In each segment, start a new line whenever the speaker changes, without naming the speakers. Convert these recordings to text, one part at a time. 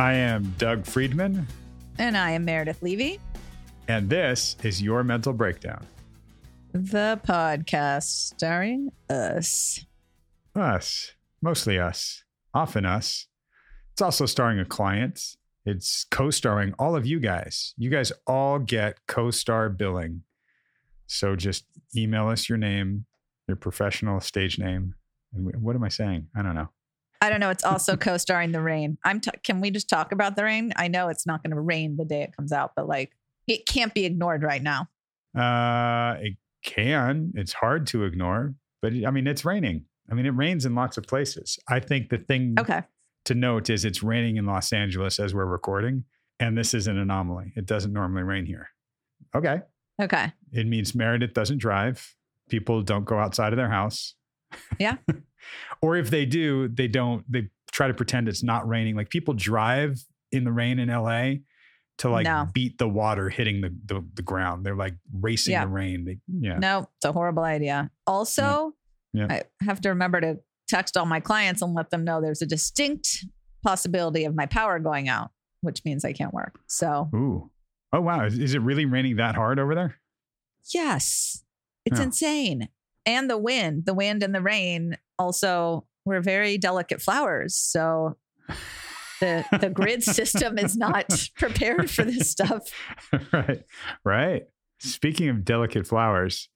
I am Doug Friedman,
And I am Meredith Levy,
and this is Your Mental Breakdown.
the podcast starring us.
Us, mostly us, often us. It's also starring a client. It's co starring all of you guys. You guys all get co star billing. So just email us your name, your professional stage name. And what am I saying? I don't know.
I don't know. It's also co-starring the rain. I'm. T- can we just talk about the rain? I know it's not going to rain the day it comes out, but like it can't be ignored right now.
Uh, it can. It's hard to ignore, but it- I mean, it's raining. I mean, it rains in lots of places. I think the thing
Okay.
to note is it's raining in Los Angeles as we're recording, and this is an anomaly. It doesn't normally rain here. Okay.
Okay.
It means Meredith doesn't drive. People don't go outside of their house.
Yeah.
or if they do, they don't, they try to pretend it's not raining. Like people drive in the rain in LA to like
No.
beat the water hitting the, the, the ground. They're like racing
Yeah.
the rain. They, yeah.
No, it's a horrible idea. Also,
Yeah.
I have to remember to text all my clients and let them know there's a distinct possibility of my power going out, which means I can't work. So,
Ooh. Oh, wow. Is, is it really raining that hard over there?
yes, it's
Yeah.
insane. And the wind, the wind and the rain also were very delicate flowers. So, the the grid system is not prepared for this stuff.
right. Right. Speaking of delicate flowers,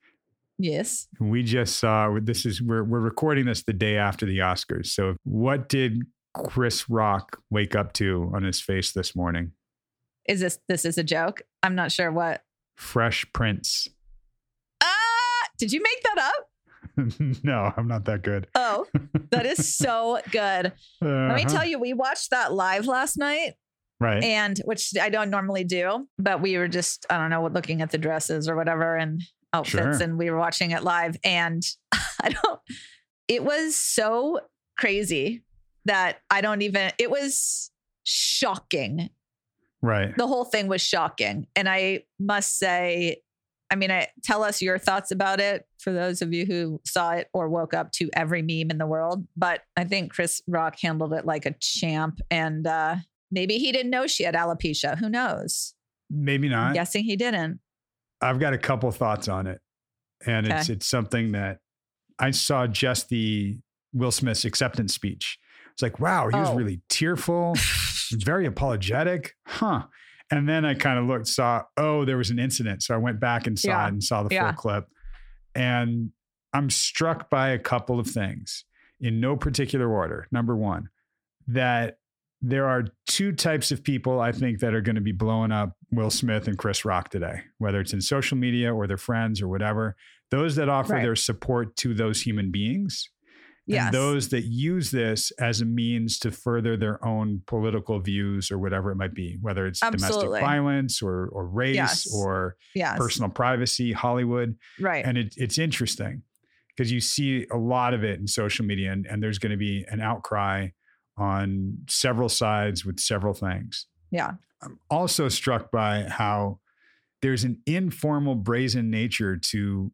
Yes.
we just saw this is we're we're recording this the day after the Oscars. So what did Chris Rock wake up to on his face this morning?
Is this this is a joke? I'm not sure what.
Fresh Prince.
Did you make that up?
no, I'm not that good.
Oh, that is so good. Let me uh-huh. tell you, we watched that live last night,
Right.
and which I don't normally do, but we were just, I don't know, looking at the dresses or whatever and outfits,
Sure.
and we were watching it live. And I don't, it was so crazy that I don't even, it was shocking.
right.
The whole thing was shocking. And I must say, I mean, I tell us your thoughts about it for those of you who saw it or woke up to every meme in the world. But I think Chris Rock handled it like a champ. And uh, maybe he didn't know she had alopecia. Who knows?
Maybe
I'm
not.
guessing he didn't.
I've got a couple thoughts on it. And it's
Okay.
it's something that I saw just the Will Smith's acceptance speech. It's like, wow, he was
Oh.
really tearful, very apologetic. Huh. And then I kind of looked, saw, oh, there was an incident. So I went back and saw
Yeah.
it and saw the full clip. And I'm struck by a couple of things in no particular order. Number one, that there are two types of people I think that are going to be blowing up Will Smith and Chris Rock today, whether it's in social media or their friends or whatever. Those that offer
Right.
their support to those human beings,
Yes.
and those that use this as a means to further their own political views or whatever it might be, whether it's
Absolutely.
domestic violence or or race
Yes.
or
yes.
personal privacy, Hollywood
Right.
and it, it's interesting because you see a lot of it in social media and, and there's going to be an outcry on several sides with several things
yeah.
i'm also struck by how there's an informal brazen nature to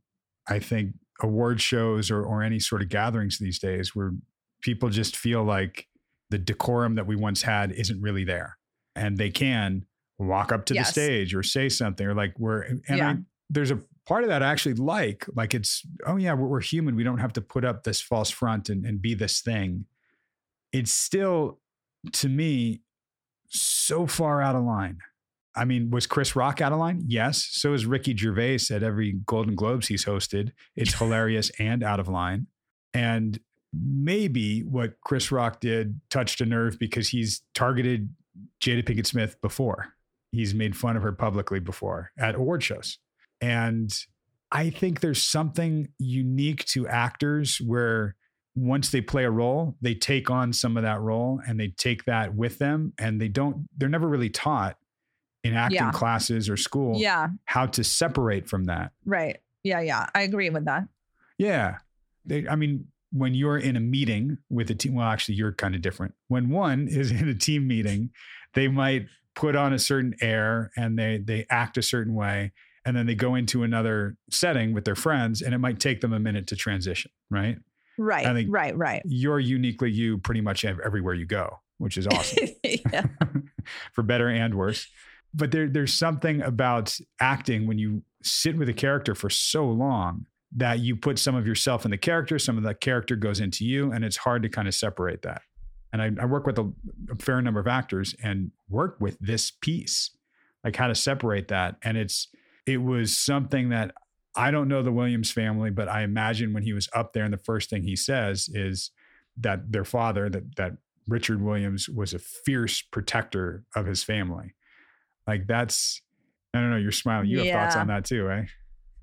i think award shows or, or any sort of gatherings these days where people just feel like the decorum that we once had isn't really there and they can walk up to
Yes.
the stage or say something or like we're and
Yeah.
I, there's a part of that I actually like like it's oh yeah we're, we're human we don't have to put up this false front and, and be this thing it's still to me so far out of line I mean, was Chris Rock out of line? Yes. So is Ricky Gervais at every Golden Globes he's hosted. It's hilarious and out of line. And maybe what Chris Rock did touched a nerve because he's targeted Jada Pinkett Smith before. He's made fun of her publicly before at award shows. And I think there's something unique to actors where once they play a role, they take on some of that role and they take that with them and they don't, they're never really taught in acting
Yeah.
classes or school
Yeah.
how to separate from that.
Right. Yeah. Yeah. I agree with that.
Yeah. They, I mean, when you're in a meeting with a team, well, actually, you're kind of different. When one is in a team meeting, they might put on a certain air and they they act a certain way, and then they go into another setting with their friends, and it might take them a minute to transition. Right?
Right.
I think-
right. Right.
You're uniquely you, pretty much everywhere you go, which is awesome. for better and worse. But there, there's something about acting when you sit with a character for so long that you put some of yourself in the character, some of the character goes into you, and it's hard to kind of separate that. And I, I work with a, a fair number of actors and work with this piece, like how to separate that. And it's it was something that I don't know the Williams family, but I imagine when he was up there and the first thing he says is that their father, that that Richard Williams was a fierce protector of his family. Like that's I don't know, you're smiling. You have
Yeah.
thoughts on that too, right?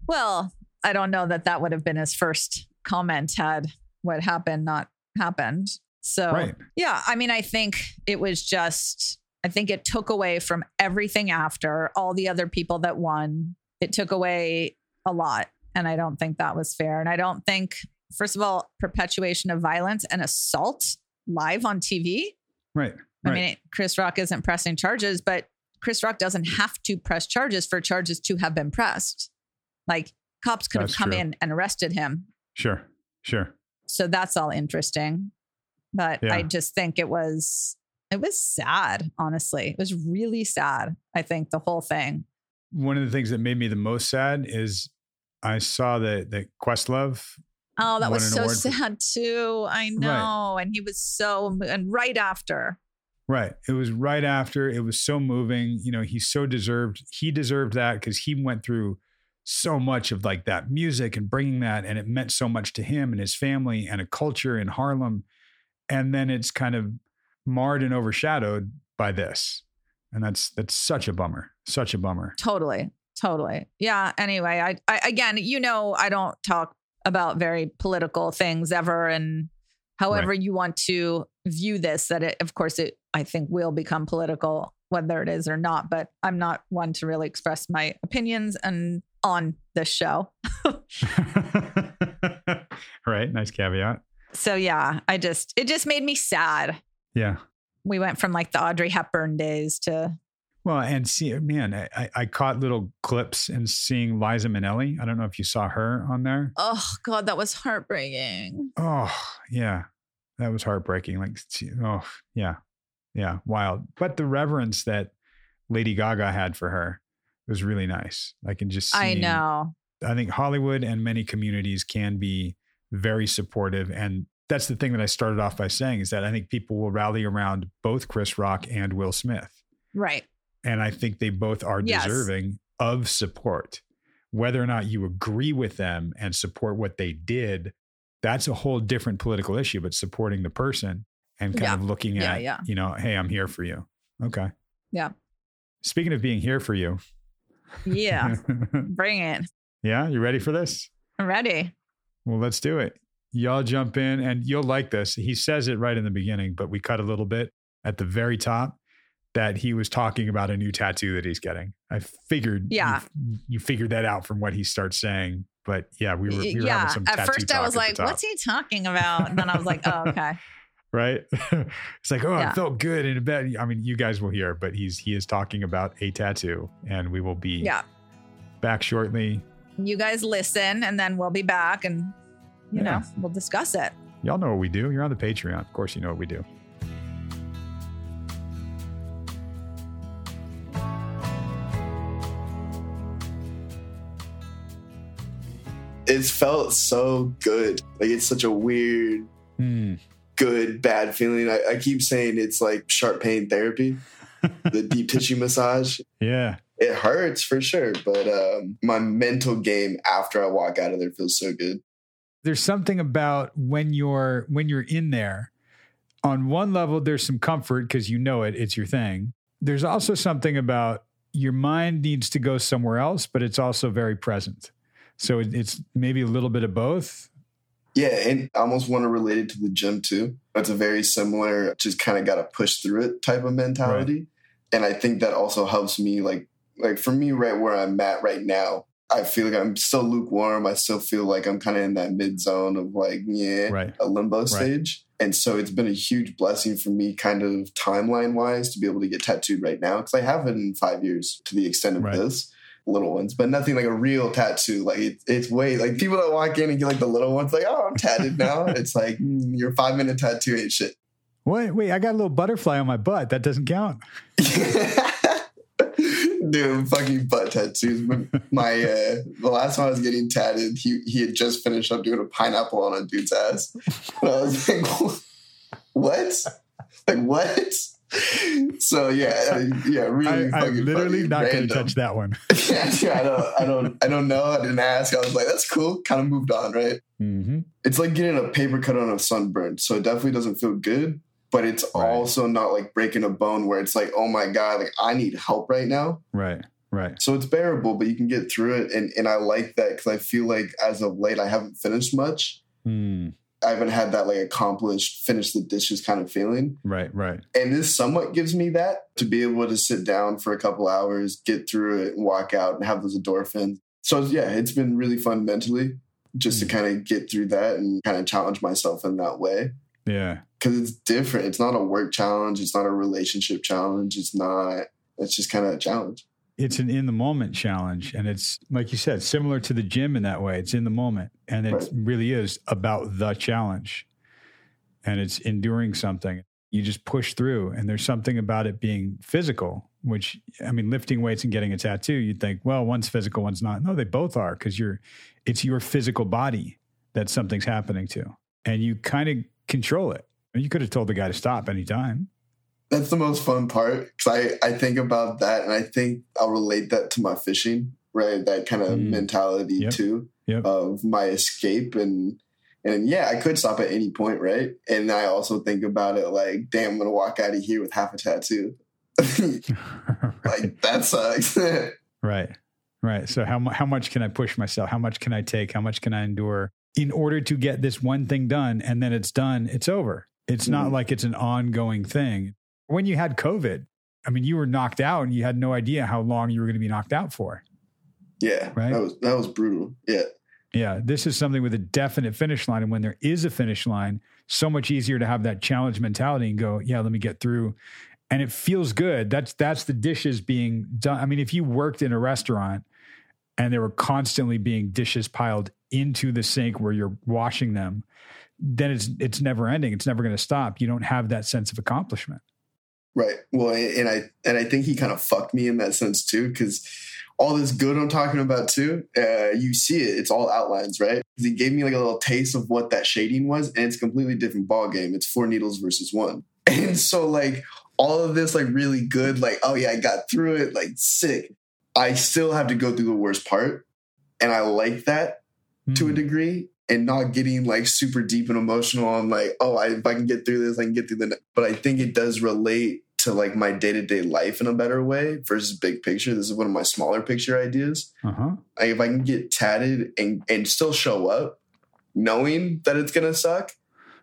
Well, I don't know that that would have been his first comment had what happened not happened. So,
Right.
yeah, I mean, I think it was just, I think it took away from everything after all the other people that won. It took away a lot. And I don't think that was fair. And I don't think, first of all, perpetuation of violence and assault live on TV.
Right.
I
right.
mean, Chris Rock isn't pressing charges, but Chris Rock doesn't have to press charges for charges to have been pressed. Like cops could
That's
have come
true.
in and arrested him.
sure. Sure.
So that's all interesting. But
Yeah.
I just think it was it was sad, honestly. It was really sad, I think, the whole thing.
One of the things that made me the most sad is I saw that that Questlove
Oh, that was so
award for-
sad too. I know. And he was so and right after.
Right. It was right after. It was so moving. You know, he so deserved. He deserved that because he went through so much of like that music and bringing that, and it meant so much to him and his family and a culture in Harlem. And then it's kind of marred and overshadowed by this, and that's that's such a bummer. Such a bummer.
Totally. Totally. Yeah. Anyway, I, I again, you know, I don't talk about very political things ever. And however you want to view this, that it, of course, it, I think will become political, whether it is or not. But I'm not one to really express my opinions and on this show.
right. Nice caveat.
So yeah, I just, it just made me sad.
Yeah.
We went from like the Audrey Hepburn days to,
Well, and see, man, I- I, caught little clips and seeing Liza Minnelli. I don't know if you saw her on there.
oh God, that was heartbreaking.
Oh, yeah. That was heartbreaking. Like, oh, yeah. Yeah. Wild. But the reverence that Lady Gaga had for her was really nice. I can just see.
I know.
I think Hollywood and many communities can be very supportive. And that's the thing that I started off by saying is that I think people will rally around both Chris Rock and Will Smith.
Right.
And I think they both are
Yes.
deserving of support. Whether or not you agree with them and support what they did, that's a whole different political issue, but supporting the person and kind
Yeah.
of looking at,
yeah.
you know, hey, I'm here for you. Okay.
Yeah.
Speaking of being here for you.
Yeah. Bring it.
yeah. You ready for this?
I'm ready.
Well, let's do it. Y'all jump in and you'll like this. He says it right in the beginning, but we cut a little bit at the very top that he was talking about a new tattoo that he's getting. I figured
Yeah.
you, you figured that out from what he starts saying. But yeah, we were, we were
yeah.
having some
At first, I was like, "What's he talking about?" And then I was like, "Oh, okay."
right? it's like, oh,
Yeah.
it felt good in bed. I mean, you guys will hear, but he's he is talking about a tattoo, and we will be
Yeah.
back shortly.
You guys listen, and then we'll be back, and you
Yeah.
know, we'll discuss it.
Y'all know what we do. You're on the Patreon. Of course, you know what we do.
It's felt so good. Like it's such a weird,
Hmm.
good, bad feeling. I, I keep saying it's like sharp pain therapy, the deep tissue massage.
Yeah.
It hurts for sure, but um, my mental game after I walk out of there feels so good.
there's something about when you're when you're in there on one level there's some comfort because you know it it's your thing there's also something about your mind needs to go somewhere else but it's also very present so it, it's maybe a little bit of both
Yeah, and I almost want to relate it to the gym too. It's a very similar, just kind of got to push through it type of mentality. And I think that also helps me, like, like for me, right where I'm at right now, I feel like I'm still lukewarm. I still feel like I'm kind of in that mid zone of like, yeah,
right
a limbo stage. And so it's been a huge blessing for me, kind of timeline wise, to be able to get tattooed right now because I haven't in five years to the extent of
Right.
this. Little ones, but nothing like a real tattoo. Like it, it's way like people that walk in and get like the little ones, like, oh, I'm tatted now. it's like mm, your five minute tattoo ain't shit.
Wait, wait, I got a little butterfly on my butt. That doesn't count.
Dude, fucking butt tattoos. My uh, the last time I was getting tatted, he he had just finished up doing a pineapple on a dude's ass. And I was like, what? Like what? So yeah, uh, yeah, really.
I, am literally not going to touch that one.
yeah, yeah, I don't, I don't, I don't know. I didn't ask. I was like, that's cool. Kind of moved on, right?
Mm-hmm.
It's like getting a paper cut on a sunburn, so it definitely doesn't feel good but it's right. also not like breaking a bone where it's like, oh my God, like I need help right now.
Right. Right.
So it's bearable, but you can get through it. And and I like that because I feel like as of late I haven't finished much.
Mm.
I haven't had that like accomplished, finish the dishes kind of feeling.
Right, right.
And this somewhat gives me that to be able to sit down for a couple hours, get through it, and walk out and have those endorphins. So yeah, it's been really fun mentally just mm. to kind of get through that and kind of challenge myself in that way.
Yeah.
Cause it's different. It's not a work challenge. It's not a relationship challenge. It's not, it's just kind of a challenge.
It's an in the moment challenge. And it's, like you said, similar to the gym in that way. It's in the moment. And it right. really is about the challenge. And it's enduring something. You just push through. And there's something about it being physical, which, I mean, lifting weights and getting a tattoo, you'd think, well, one's physical, one's not. No, they both are because you're, it's your physical body that something's happening to. And you kind of control it. You could have told the guy to stop anytime.
That's the most fun part because I, I think about that and I think I'll relate that to my fishing, right? That kind of mm. mentality
yep.
too
yep.
of my escape and and yeah, I could stop at any point, right? And I also think about it like, damn, I'm gonna walk out of here with half a tattoo. right. Like that sucks.
right. Right. So how how much can I push myself? How much can I take? How much can I endure in order to get this one thing done and then it's done, it's over. It's mm-hmm. not like it's an ongoing thing. When you had COVID, I mean, you were knocked out and you had no idea how long you were going to be knocked out for.
Yeah. Right. That was, that was brutal. Yeah.
Yeah. This is something with a definite finish line. And when there is a finish line, so much easier to have that challenge mentality and go, yeah, let me get through. And it feels good. That's, that's the dishes being done. I mean, if you worked in a restaurant and there were constantly being dishes piled into the sink where you're washing them, then it's it's never ending. It's never going to stop. You don't have that sense of accomplishment.
Right. Well, and I and I think he kind of fucked me in that sense too, because all this good I'm talking about too, uh, you see it. It's all outlines, right? He gave me like a little taste of what that shading was, and it's a completely different ball game. It's four needles versus one, and so like all of this like really good, like oh yeah, I got through it, like sick. I still have to go through the worst part, and I like that mm. to a hmm. degree and not getting like super deep and emotional on like, oh, I, if I can get through this, I can get through the. Next. But I think it does relate to like my day to day life in a better way versus big picture. This is one of my smaller picture ideas.
Uh-huh.
Like if I can get tatted and and still show up, knowing that it's gonna suck,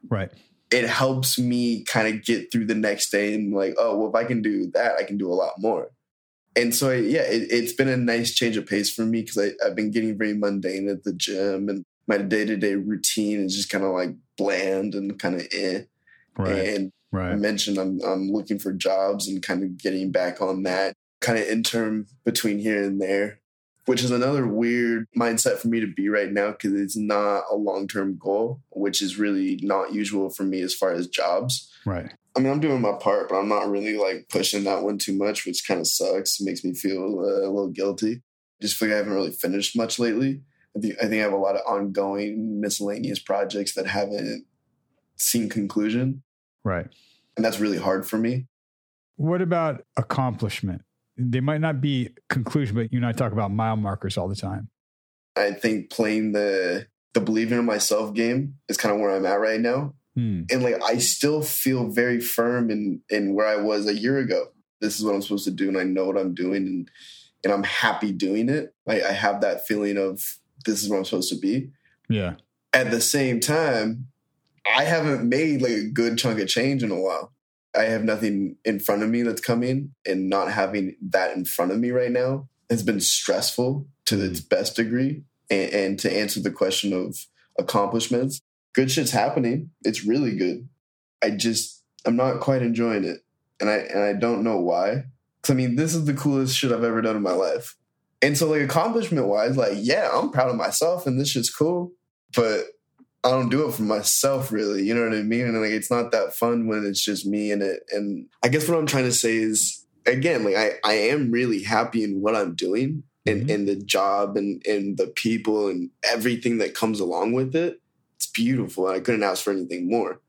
right?
It helps me kind of get through the next day and like, oh, well, if I can do that, I can do a lot more and so yeah, it, has been a nice change of pace for me because I've been getting very mundane at the gym, and my day to day routine is just kind of like bland and kind of eh.
Right.
And
right.
I mentioned I'm I'm looking for jobs and kind of getting back on that kind of interim between here and there, which is another weird mindset for me to be right now because it's not a long term goal, which is really not usual for me as far as jobs.
Right.
I mean, I'm doing my part, but I'm not really like pushing that one too much, which kind of sucks. It makes me feel uh, a little guilty. Just feel like I haven't really finished much lately. I think I think I have a lot of ongoing miscellaneous projects that haven't seen conclusion.
Right.
And that's really hard for me.
What about accomplishment? They might not be conclusion, but you and I talk about mile markers all the time.
I think playing the the believing in myself game is kind of where I'm at right now.
Hmm.
And like I still feel very firm in in where I was a year ago. This is what I'm supposed to do, and I know what I'm doing, and and I'm happy doing it. I, I have that feeling of this is what I'm supposed to be.
Yeah.
At the same time, I haven't made like a good chunk of change in a while. I have nothing in front of me that's coming, and not having that in front of me right now has been stressful to its hmm. best degree. And, and to answer the question of accomplishments, good shit's happening. It's really good. I just I'm not quite enjoying it, and I and I don't know why. Cause I mean, this is the coolest shit I've ever done in my life. And so, like accomplishment wise, like yeah, I'm proud of myself, and this shit's cool. But I don't do it for myself really. You know what I mean? And like it's not that fun when it's just me in it. And I guess what I'm trying to say is again, like I, I am really happy in what I'm doing and,
Mhm.
and the job and, and the people and everything that comes along with it. It's beautiful. And I couldn't ask for anything more.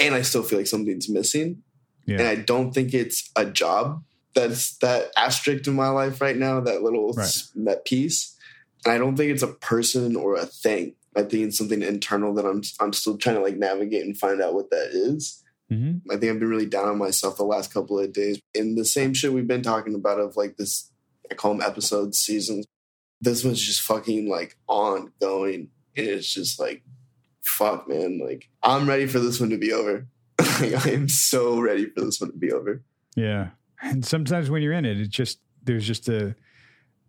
And I still feel like something's missing.
Yeah.
And I don't think it's a job that's that asterisk in my life right now, that little
Right.
that piece. And I don't think it's a person or a thing. I think it's something internal that I'm I'm still trying to like navigate and find out what that is.
Mhm.
I think I've been really down on myself the last couple of days. In the same shit we've been talking about of like this, I call them episodes, seasons. This was just fucking like ongoing. And it's just like, fuck, man. Like, I'm ready for this one to be over. like, I am so ready for this one to be over.
Yeah. And sometimes when you're in it, it's just there's just a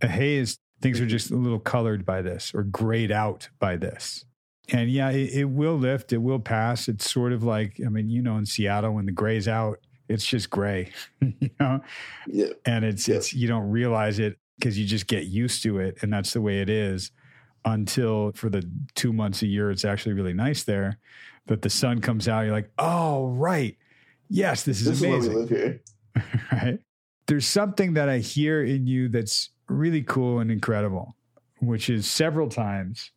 a haze. Things are just a little colored by this or grayed out by this. And yeah, it, it will lift, it will pass. It's sort of like, I mean, you know, in Seattle when the gray's out, it's just gray. you know?
Yeah.
And it's
Yeah.
it's you don't realize it because you just get used to it and that's the way it is until for the two months a year it's actually really nice there. That the sun comes out, you're like, oh right. Yes, this is
This is
amazing
why we live here.
right? There's something that I hear in you that's really cool and incredible, which is several times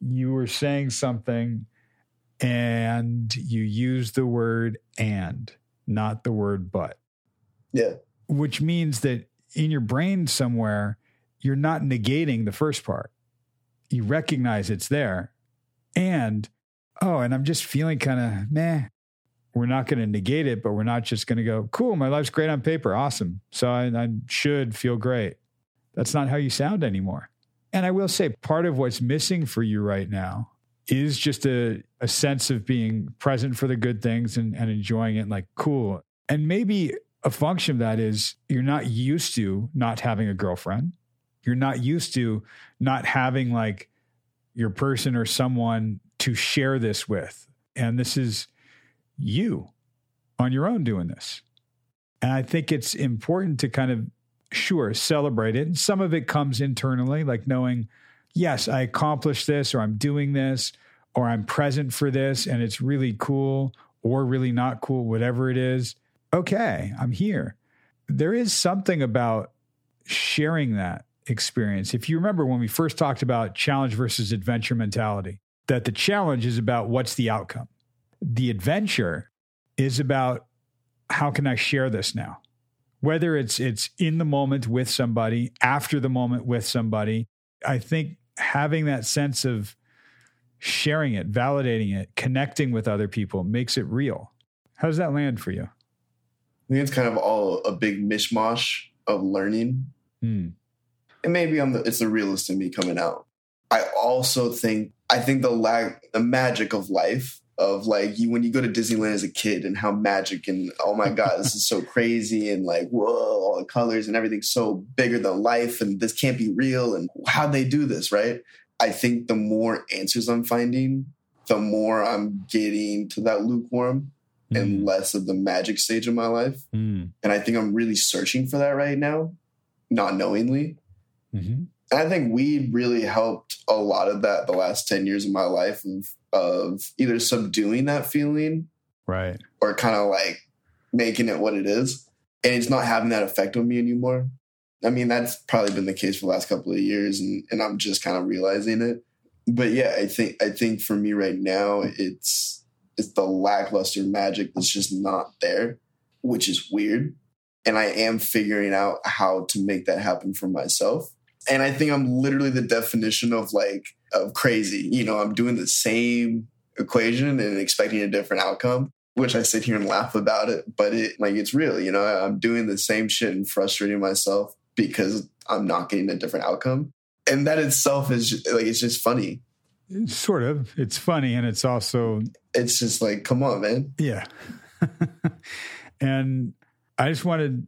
you were saying something and you use the word and, not the word but,
Yeah.
which means that in your brain somewhere, you're not negating the first part. You recognize it's there. And, oh, and I'm just feeling kind of meh we're not going to negate it, but we're not just going to go, cool, my life's great on paper. Awesome. So I, I should feel great. That's not how you sound anymore. And I will say, part of what's missing for you right now is just a, a sense of being present for the good things and, and enjoying it, like, cool. And maybe a function of that is you're not used to not having a girlfriend. You're not used to not having like your person or someone to share this with. And this is, you on your own doing this. And I think it's important to kind of, sure, celebrate it. Some of it comes internally, like knowing, yes, I accomplished this, or I'm doing this, or I'm present for this, and it's really cool, or really not cool, whatever it is. Okay, I'm here. There is something about sharing that experience. If you remember when we first talked about challenge versus adventure mentality, that the challenge is about what's the outcome the adventure is about how can I share this now? Whether it's it's in the moment with somebody, after the moment with somebody, I think having that sense of sharing it, validating it, connecting with other people makes it real. How does that land for you?
I think it's kind of all a big mishmash of learning
Hmm.
and maybe I'm the, it's the realist in me coming out. I also think I think the lag the magic of life of like you when you go to Disneyland as a kid and how magic and oh my god this is so crazy and like whoa all the colors and everything's so bigger than life and this can't be real and how they do this right I think the more answers I'm finding the more I'm getting to that lukewarm and less of the magic stage of my life
Hmm.
and I think I'm really searching for that right now not knowingly
Mhm.
and I think weed really helped a lot of that the last 10 years of my life of, of either subduing that feeling
Right.
or kind of like making it what it is. And it's not having that effect on me anymore. I mean, that's probably been the case for the last couple of years and, and I'm just kind of realizing it. But yeah, I think I think for me right now it's it's the lackluster magic that's just not there, which is weird. And I am figuring out how to make that happen for myself and I think I'm literally the definition of like of crazy. You know, I'm doing the same equation and expecting a different outcome, which I sit here and laugh about it, but it like it's real. You know, I'm doing the same shit and frustrating myself because I'm not getting a different outcome, and that itself is just, like it's just funny.
Sort of. It's funny and it's also
It's just like, come on, man.
Yeah. and I just want to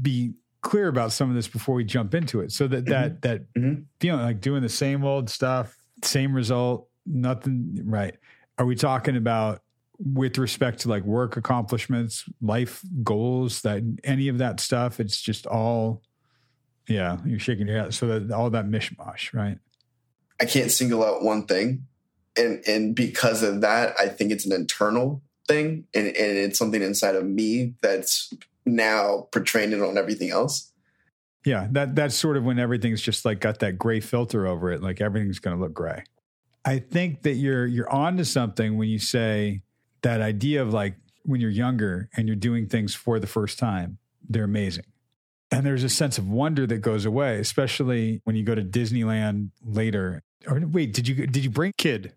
be clear about some of this before we jump into it. So that that that
Mhm.
feeling like doing the same old stuff, same result, nothing right. Are we talking about with respect to like work accomplishments, life goals, that any of that stuff? It's just all yeah, you're shaking your head. So that all that mishmash, right?
I can't single out one thing, and and because of that, I think it's an internal thing, and and it's something inside of me that's now portraying it on everything else.
Yeah, that that's sort of when everything's just like got that gray filter over it, like everything's going to look gray. I think that you're you're on to something when you say that idea of like when you're younger and you're doing things for the first time, they're amazing. And there's a sense of wonder that goes away, especially when you go to Disneyland later. Or wait, did you did you bring kid?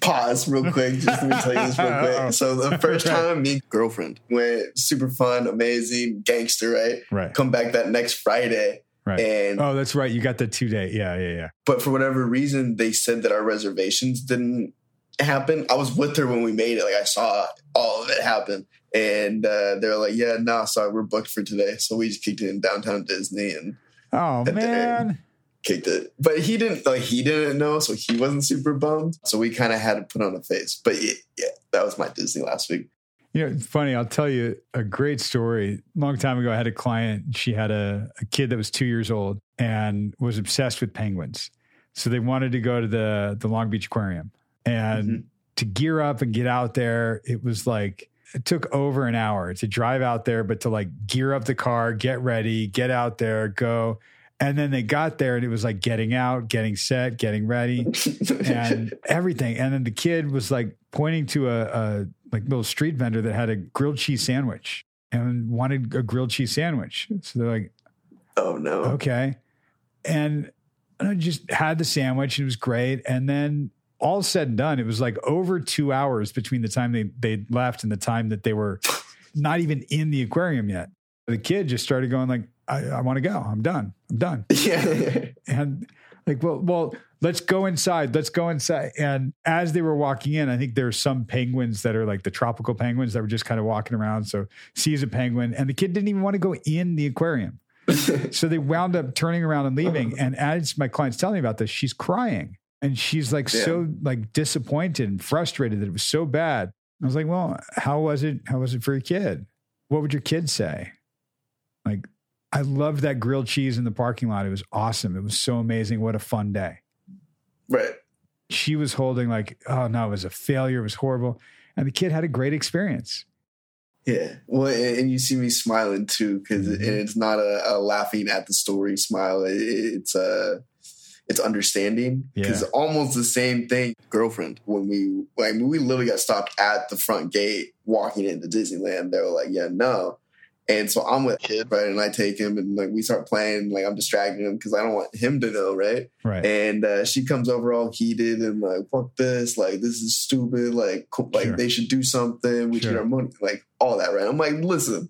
Pause real quick. Just let me tell you this real quick. So the first time, me and girlfriend went super fun, amazing, gangster, right?
Right.
Come back that next Friday.
Right.
And
oh, that's right. You got the two day. Yeah, yeah, yeah.
But for whatever reason, they said that our reservations didn't happen. I was with her when we made it. Like I saw all of it happen. And uh, they're like, yeah, no, nah, sorry, we're booked for today. So we just kicked it in downtown Disney and
Oh man.
Kicked it. But he didn't like he didn't know, so he wasn't super bummed. So we kind of had to put on a face. But yeah, yeah, that was my Disney last week.
You know, funny. I'll tell you a great story. Long time ago, I had a client. She had a, a kid that was two years old and was obsessed with penguins. So they wanted to go to the the Long Beach Aquarium, and mm-hmm. to gear up and get out there, it was like it took over an hour to drive out there, but to like gear up the car, get ready, get out there, go. And then they got there and it was like getting out, getting set, getting ready, and everything. And then the kid was like pointing to a, a like little street vendor that had a grilled cheese sandwich and wanted a grilled cheese sandwich. So they're like,
"Oh no,
okay." And I just had the sandwich. It was great. And then all said and done, it was like over two hours between the time they they left and the time that they were not even in the aquarium yet. The kid just started going like, "I, I want to go. I'm done. I'm done."
Yeah.
and like, well, well, let's go inside. Let's go inside. And as they were walking in, I think there's some penguins that are like the tropical penguins that were just kind of walking around. So sees a penguin, and the kid didn't even want to go in the aquarium. so they wound up turning around and leaving. And as my client's telling me about this, she's crying and she's like yeah. so like disappointed and frustrated that it was so bad. I was like, well, how was it? How was it for your kid? What would your kid say? Like, I loved that grilled cheese in the parking lot. It was awesome. It was so amazing. What a fun day.
Right.
She was holding like, oh no, it was a failure. It was horrible. And the kid had a great experience.
Yeah. Well, and you see me smiling too, because mm-hmm. it's not a, a, laughing at the story smile. It's a it's understanding because yeah. almost the same thing. Girlfriend, when we like we literally got stopped at the front gate walking into Disneyland, they were like, "Yeah, no." And so I'm with kid, right? And I take him and like we start playing, like I'm distracting him because I don't want him to know, right?
Right.
And uh, she comes over all heated and like, fuck this, like this is stupid, like like sure. they should do something. We sure. need our money, like all that, right? I'm like, listen,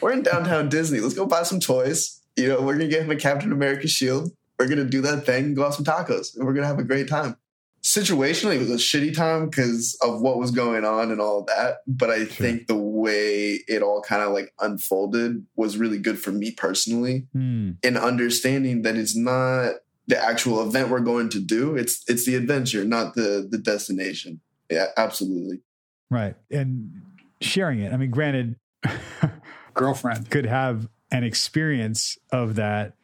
we're in downtown Disney. Let's go buy some toys. You know, we're gonna get him a Captain America shield we're gonna do that thing, go have some tacos, and we're gonna have a great time. Situationally, it was a shitty time because of what was going on and all that. But I sure. think the way it all kind of like unfolded was really good for me personally
mm.
in understanding that it's not the actual event we're going to do. It's it's the adventure, not the the destination. Yeah, absolutely.
Right. And sharing it. I mean, granted, girlfriend could have an experience of that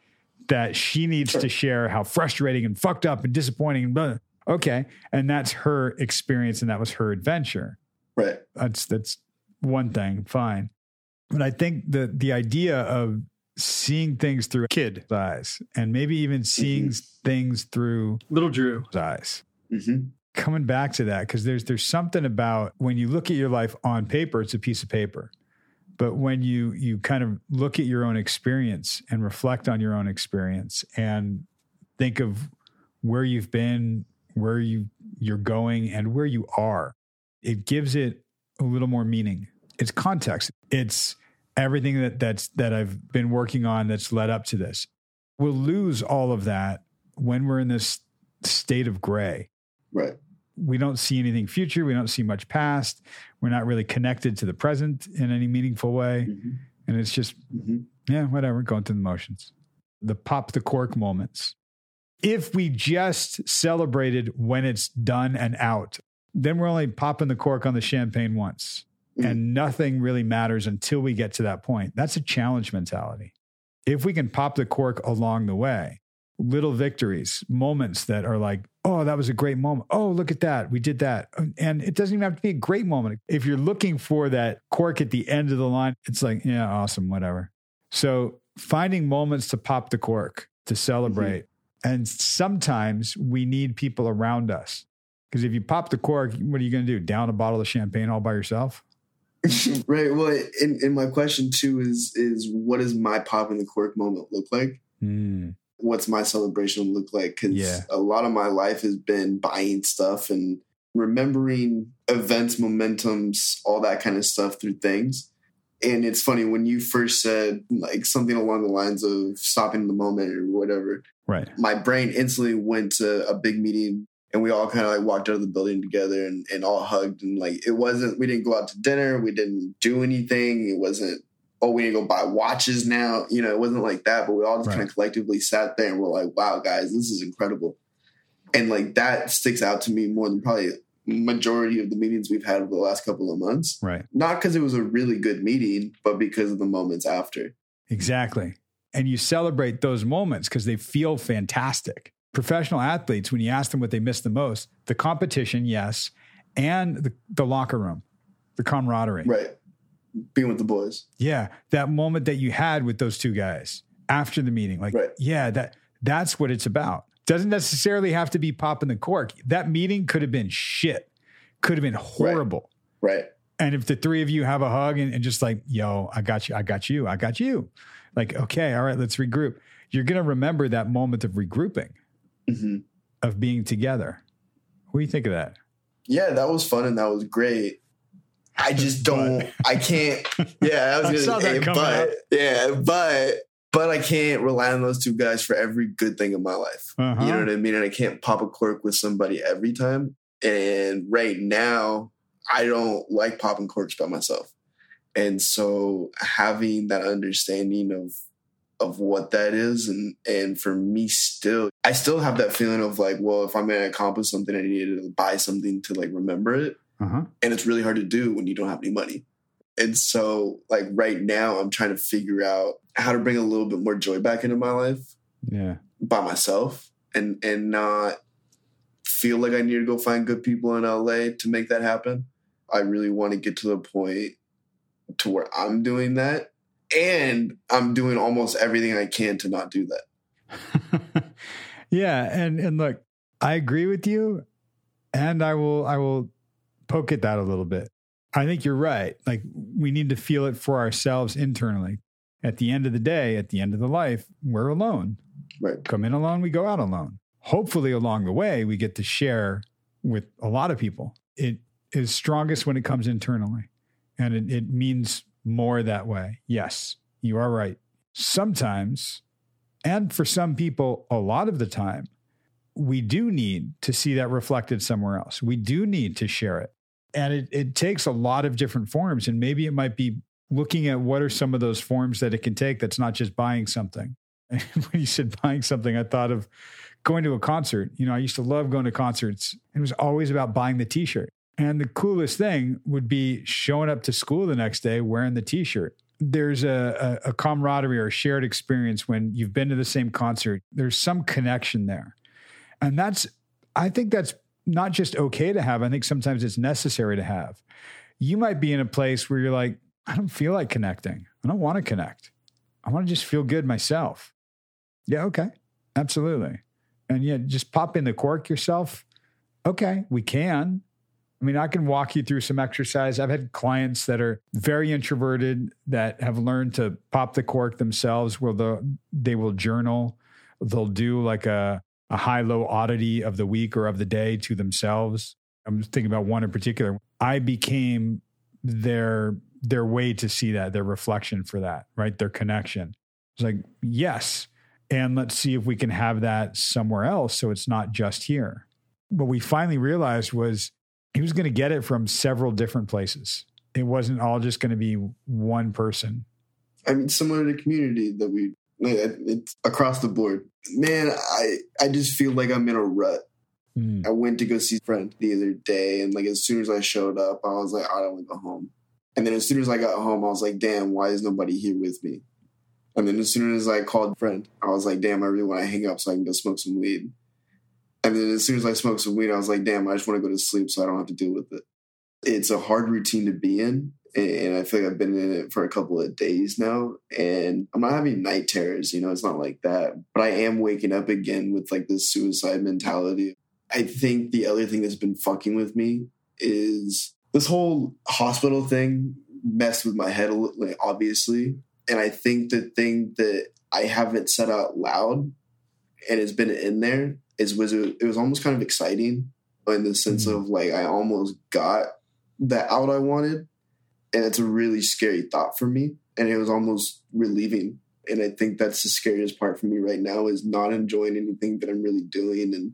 that she needs sure. to share how frustrating and fucked up and disappointing. Blah. Okay, and that's her experience, and that was her adventure.
Right.
That's that's one thing. Fine, but I think the the idea of seeing things through a kid's eyes, and maybe even seeing mm-hmm. things through
little Drew's
eyes.
Mm-hmm.
Coming back to that, because there's there's something about when you look at your life on paper, it's a piece of paper but when you you kind of look at your own experience and reflect on your own experience and think of where you've been where you you're going and where you are it gives it a little more meaning it's context it's everything that that's that I've been working on that's led up to this we'll lose all of that when we're in this state of gray
right
we don't see anything future. We don't see much past. We're not really connected to the present in any meaningful way. Mm-hmm. And it's just, mm-hmm. yeah, whatever, going through the motions. The pop the cork moments. If we just celebrated when it's done and out, then we're only popping the cork on the champagne once. Mm-hmm. And nothing really matters until we get to that point. That's a challenge mentality. If we can pop the cork along the way, little victories, moments that are like, oh, that was a great moment. Oh, look at that. We did that. And it doesn't even have to be a great moment. If you're looking for that cork at the end of the line, it's like, yeah, awesome, whatever. So finding moments to pop the cork, to celebrate. And sometimes we need people around us. Because if you pop the cork, what are you going to do? Down a bottle of champagne all by yourself?
right. Well, and, and, my question too is is what does my popping the cork moment look like? Mm what's my celebration look like because yeah. a lot of my life has been buying stuff and remembering events momentums all that kind of stuff through things and it's funny when you first said like something along the lines of stopping the moment or whatever
right
my brain instantly went to a big meeting and we all kind of like walked out of the building together and, and all hugged and like it wasn't we didn't go out to dinner we didn't do anything it wasn't oh, we need to go buy watches now. You know, it wasn't like that, but we all just right. kind of collectively sat there and we're like, wow, guys, this is incredible. And like that sticks out to me more than probably majority of the meetings we've had over the last couple of months.
Right.
Not because it was a really good meeting, but because of the moments after.
Exactly. And you celebrate those moments because they feel fantastic. Professional athletes, when you ask them what they miss the most, the competition, yes, and the, the locker room, the camaraderie.
Right being with the boys.
Yeah, that moment that you had with those two guys after the meeting, like, right. yeah, that that's what it's about. Doesn't necessarily have to be popping the cork. That meeting could have been shit, could have been horrible.
Right. right.
And if the three of you have a hug and, and, just like, yo, I got you, I got you, I got you, like, okay, all right, let's regroup. You're gonna remember that moment of regrouping, mm-hmm. of being together. What do you think of that?
Yeah, that was fun and that was great. I just don't. I can't. Yeah, I was gonna say, but out. yeah, but but I can't rely on those two guys for every good thing in my life. Uh-huh. You know what I mean? And I can't pop a cork with somebody every time. And right now, I don't like popping corks by myself. And so having that understanding of of what that is and and for me still I still have that feeling of like, well, if I'm gonna accomplish something, I need to buy something to like remember it. Uh-huh. And it's really hard to do when you don't have any money. And so, like, right now, I'm trying to figure out how to bring a little bit more joy back into my life.
Yeah.
By myself and and not feel like I need to go find good people in LA to make that happen. I really want to get to the point to where I'm doing that and I'm doing almost everything I can to not do
that. yeah, and and look, I agree with you and I will I will poke at that a little bit. I think you're right. Like we need to feel it for ourselves internally. At the end of the day, at the end of the life, we're alone.
Right.
Come in alone, we go out alone. Hopefully, along the way, we get to share with a lot of people. It is strongest when it comes internally, and it, it means more that way. Yes, you are right. Sometimes, and for some people, a lot of the time, we do need to see that reflected somewhere else. We do need to share it and it, it takes a lot of different forms and maybe it might be looking at what are some of those forms that it can take that's not just buying something and when you said buying something i thought of going to a concert you know i used to love going to concerts and it was always about buying the t-shirt and the coolest thing would be showing up to school the next day wearing the t-shirt there's a, a, a camaraderie or a shared experience when you've been to the same concert there's some connection there and that's i think that's not just okay to have, I think sometimes it's necessary to have. You might be in a place where you're like, I don't feel like connecting. I don't want to connect. I want to just feel good myself. Yeah, okay. Absolutely. And yeah, just pop in the cork yourself. Okay, we can. I mean, I can walk you through some exercise. I've had clients that are very introverted that have learned to pop the cork themselves where the, they will journal. They'll do like a a high low oddity of the week or of the day to themselves. I'm thinking about one in particular. I became their their way to see that, their reflection for that, right? Their connection. It's like, yes. And let's see if we can have that somewhere else so it's not just here. What we finally realized was he was going to get it from several different places. It wasn't all just going to be one person.
I mean, similar to community that we it's across the board. Man, I I just feel like I'm in a rut. Mm. I went to go see a friend the other day, and like as soon as I showed up, I was like, I don't want to go home. And then as soon as I got home, I was like, damn, why is nobody here with me? And then as soon as I called a friend, I was like, damn, I really want to hang up so I can go smoke some weed. And then as soon as I smoked some weed, I was like, damn, I just want to go to sleep so I don't have to deal with it. It's a hard routine to be in. And I feel like I've been in it for a couple of days now. And I'm not having night terrors, you know, it's not like that. But I am waking up again with like this suicide mentality. I think the other thing that's been fucking with me is this whole hospital thing messed with my head a little, like, obviously. And I think the thing that I haven't said out loud and has been in there is was it, it was almost kind of exciting in the sense
Mhm.
of like I almost got the out I wanted. And it's a really scary thought for me. And it was almost relieving. And I think that's the scariest part for me right now is not enjoying anything that I'm really doing and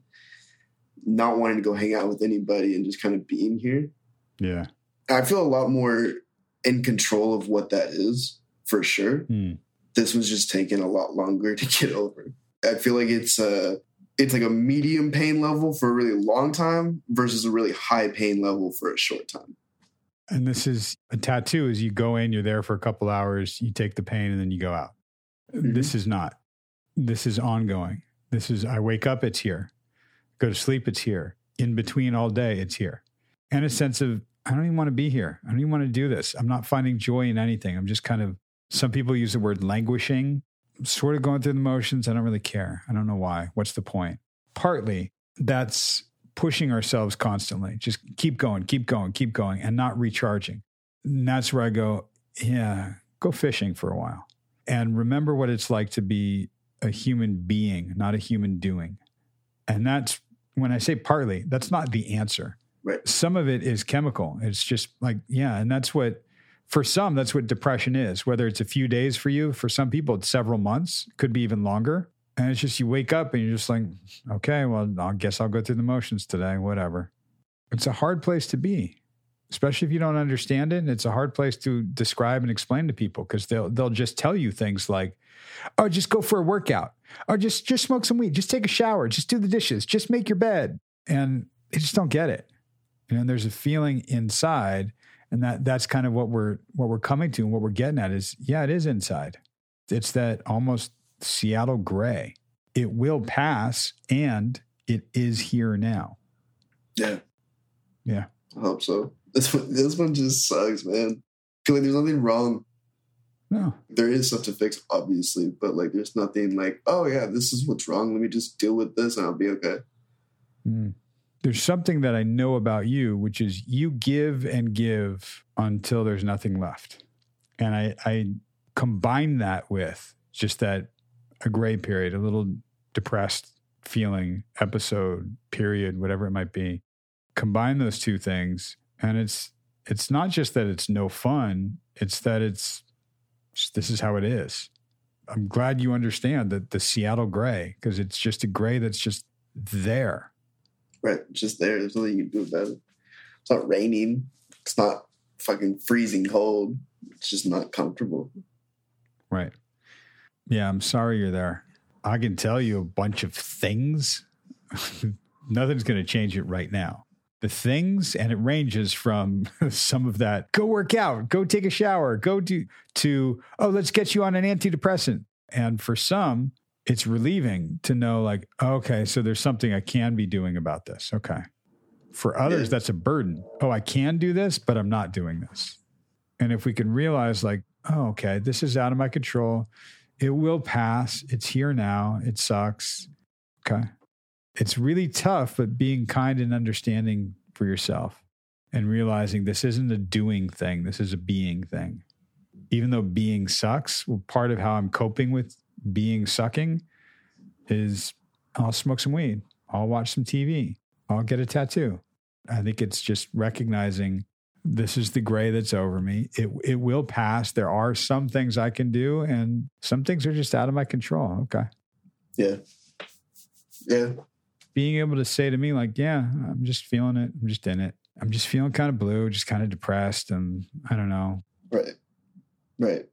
not wanting to go hang out with anybody and just kind of being here.
Yeah.
I feel a lot more in control of what that is for sure.
Hmm.
This was just taking a lot longer to get over. I feel like it's a it's like a medium pain level for a really long time versus a really high pain level for a short time.
And this is a tattoo is you go in, you're there for a couple hours, you take the pain and then you go out.
Mhm.
This is not. This is ongoing. This is I wake up, it's here. Go to sleep, it's here. In between all day, it's here. And a sense of I don't even want to be here. I don't even want to do this. I'm not finding joy in anything. I'm just kind of some people use the word languishing. Sort of going through the motions. I don't really care. I don't know why. What's the point? Partly that's pushing ourselves constantly. Just keep going, keep going, keep going, and not recharging. And that's where I go, yeah, go fishing for a while. And remember what it's like to be a human being, not a human doing. And that's when I say partly, that's not the answer.
Right.
Some of it is chemical. It's just like, yeah. And that's what, for some, that's what depression is. Whether it's a few days for you, for some people, it's several months, could be even longer. And it's just you wake up and you're just like, okay, well, I guess I'll go through the motions today, whatever. It's a hard place to be, especially if you don't understand it. It's a hard place to describe and explain to people because they'll they'll just tell you things like, "Oh, just go for a workout. Or just just smoke some weed. Just take a shower. Just do the dishes. Just make your bed." And they just don't get it. You know, there's a feeling inside, and that that's kind of what we're what we're coming to and what we're getting at is, yeah, it is inside. It's that almost Seattle gray. It will pass, and it is here now.
Yeah.
Yeah.
I hope so. This one this one just sucks, man. Like there's nothing wrong.
No,
There is stuff to fix, obviously, but like there's nothing like, oh yeah, this is what's wrong. Let me just deal with this and I'll be okay.
Mm. There's something that I know about you, which is you give and give until there's nothing left. And I, I combine that with just that a gray period, a little depressed feeling, episode, period, whatever it might be. Combine those two things, and it's it's not just that it's no fun, it's that it's this is how it is. I'm glad you understand that the Seattle gray, because it's just a gray that's just there.
Right. Just there. There's nothing you can do about it. It's not raining. It's not fucking freezing cold. It's just not comfortable.
Right. Yeah, I'm sorry you're there. I can tell you a bunch of things. Nothing's going to change it right now. The things, and it ranges from some of that go work out, go take a shower, go do to, oh, let's get you on an antidepressant. And for some, it's relieving to know, like, okay, so there's something I can be doing about this. Okay. For others, that's a burden. Oh, I can do this, but I'm not doing this. And if we can realize, like, oh, okay, this is out of my control. It will pass. It's here now. It sucks. Okay. It's really tough, but being kind and understanding for yourself and realizing this isn't a doing thing, this is a being thing. Even though being sucks, well, part of how I'm coping with being sucking is I'll smoke some weed, I'll watch some TV, I'll get a tattoo. I think it's just recognizing this is the gray that's over me. It it will pass. There are some things I can do, and some things are just out of my control. Okay.
Yeah. Yeah.
Being able to say to me, like, yeah, I'm just feeling it. I'm just in it. I'm just feeling kind of blue, just kind of depressed. And I don't know.
Right. Right.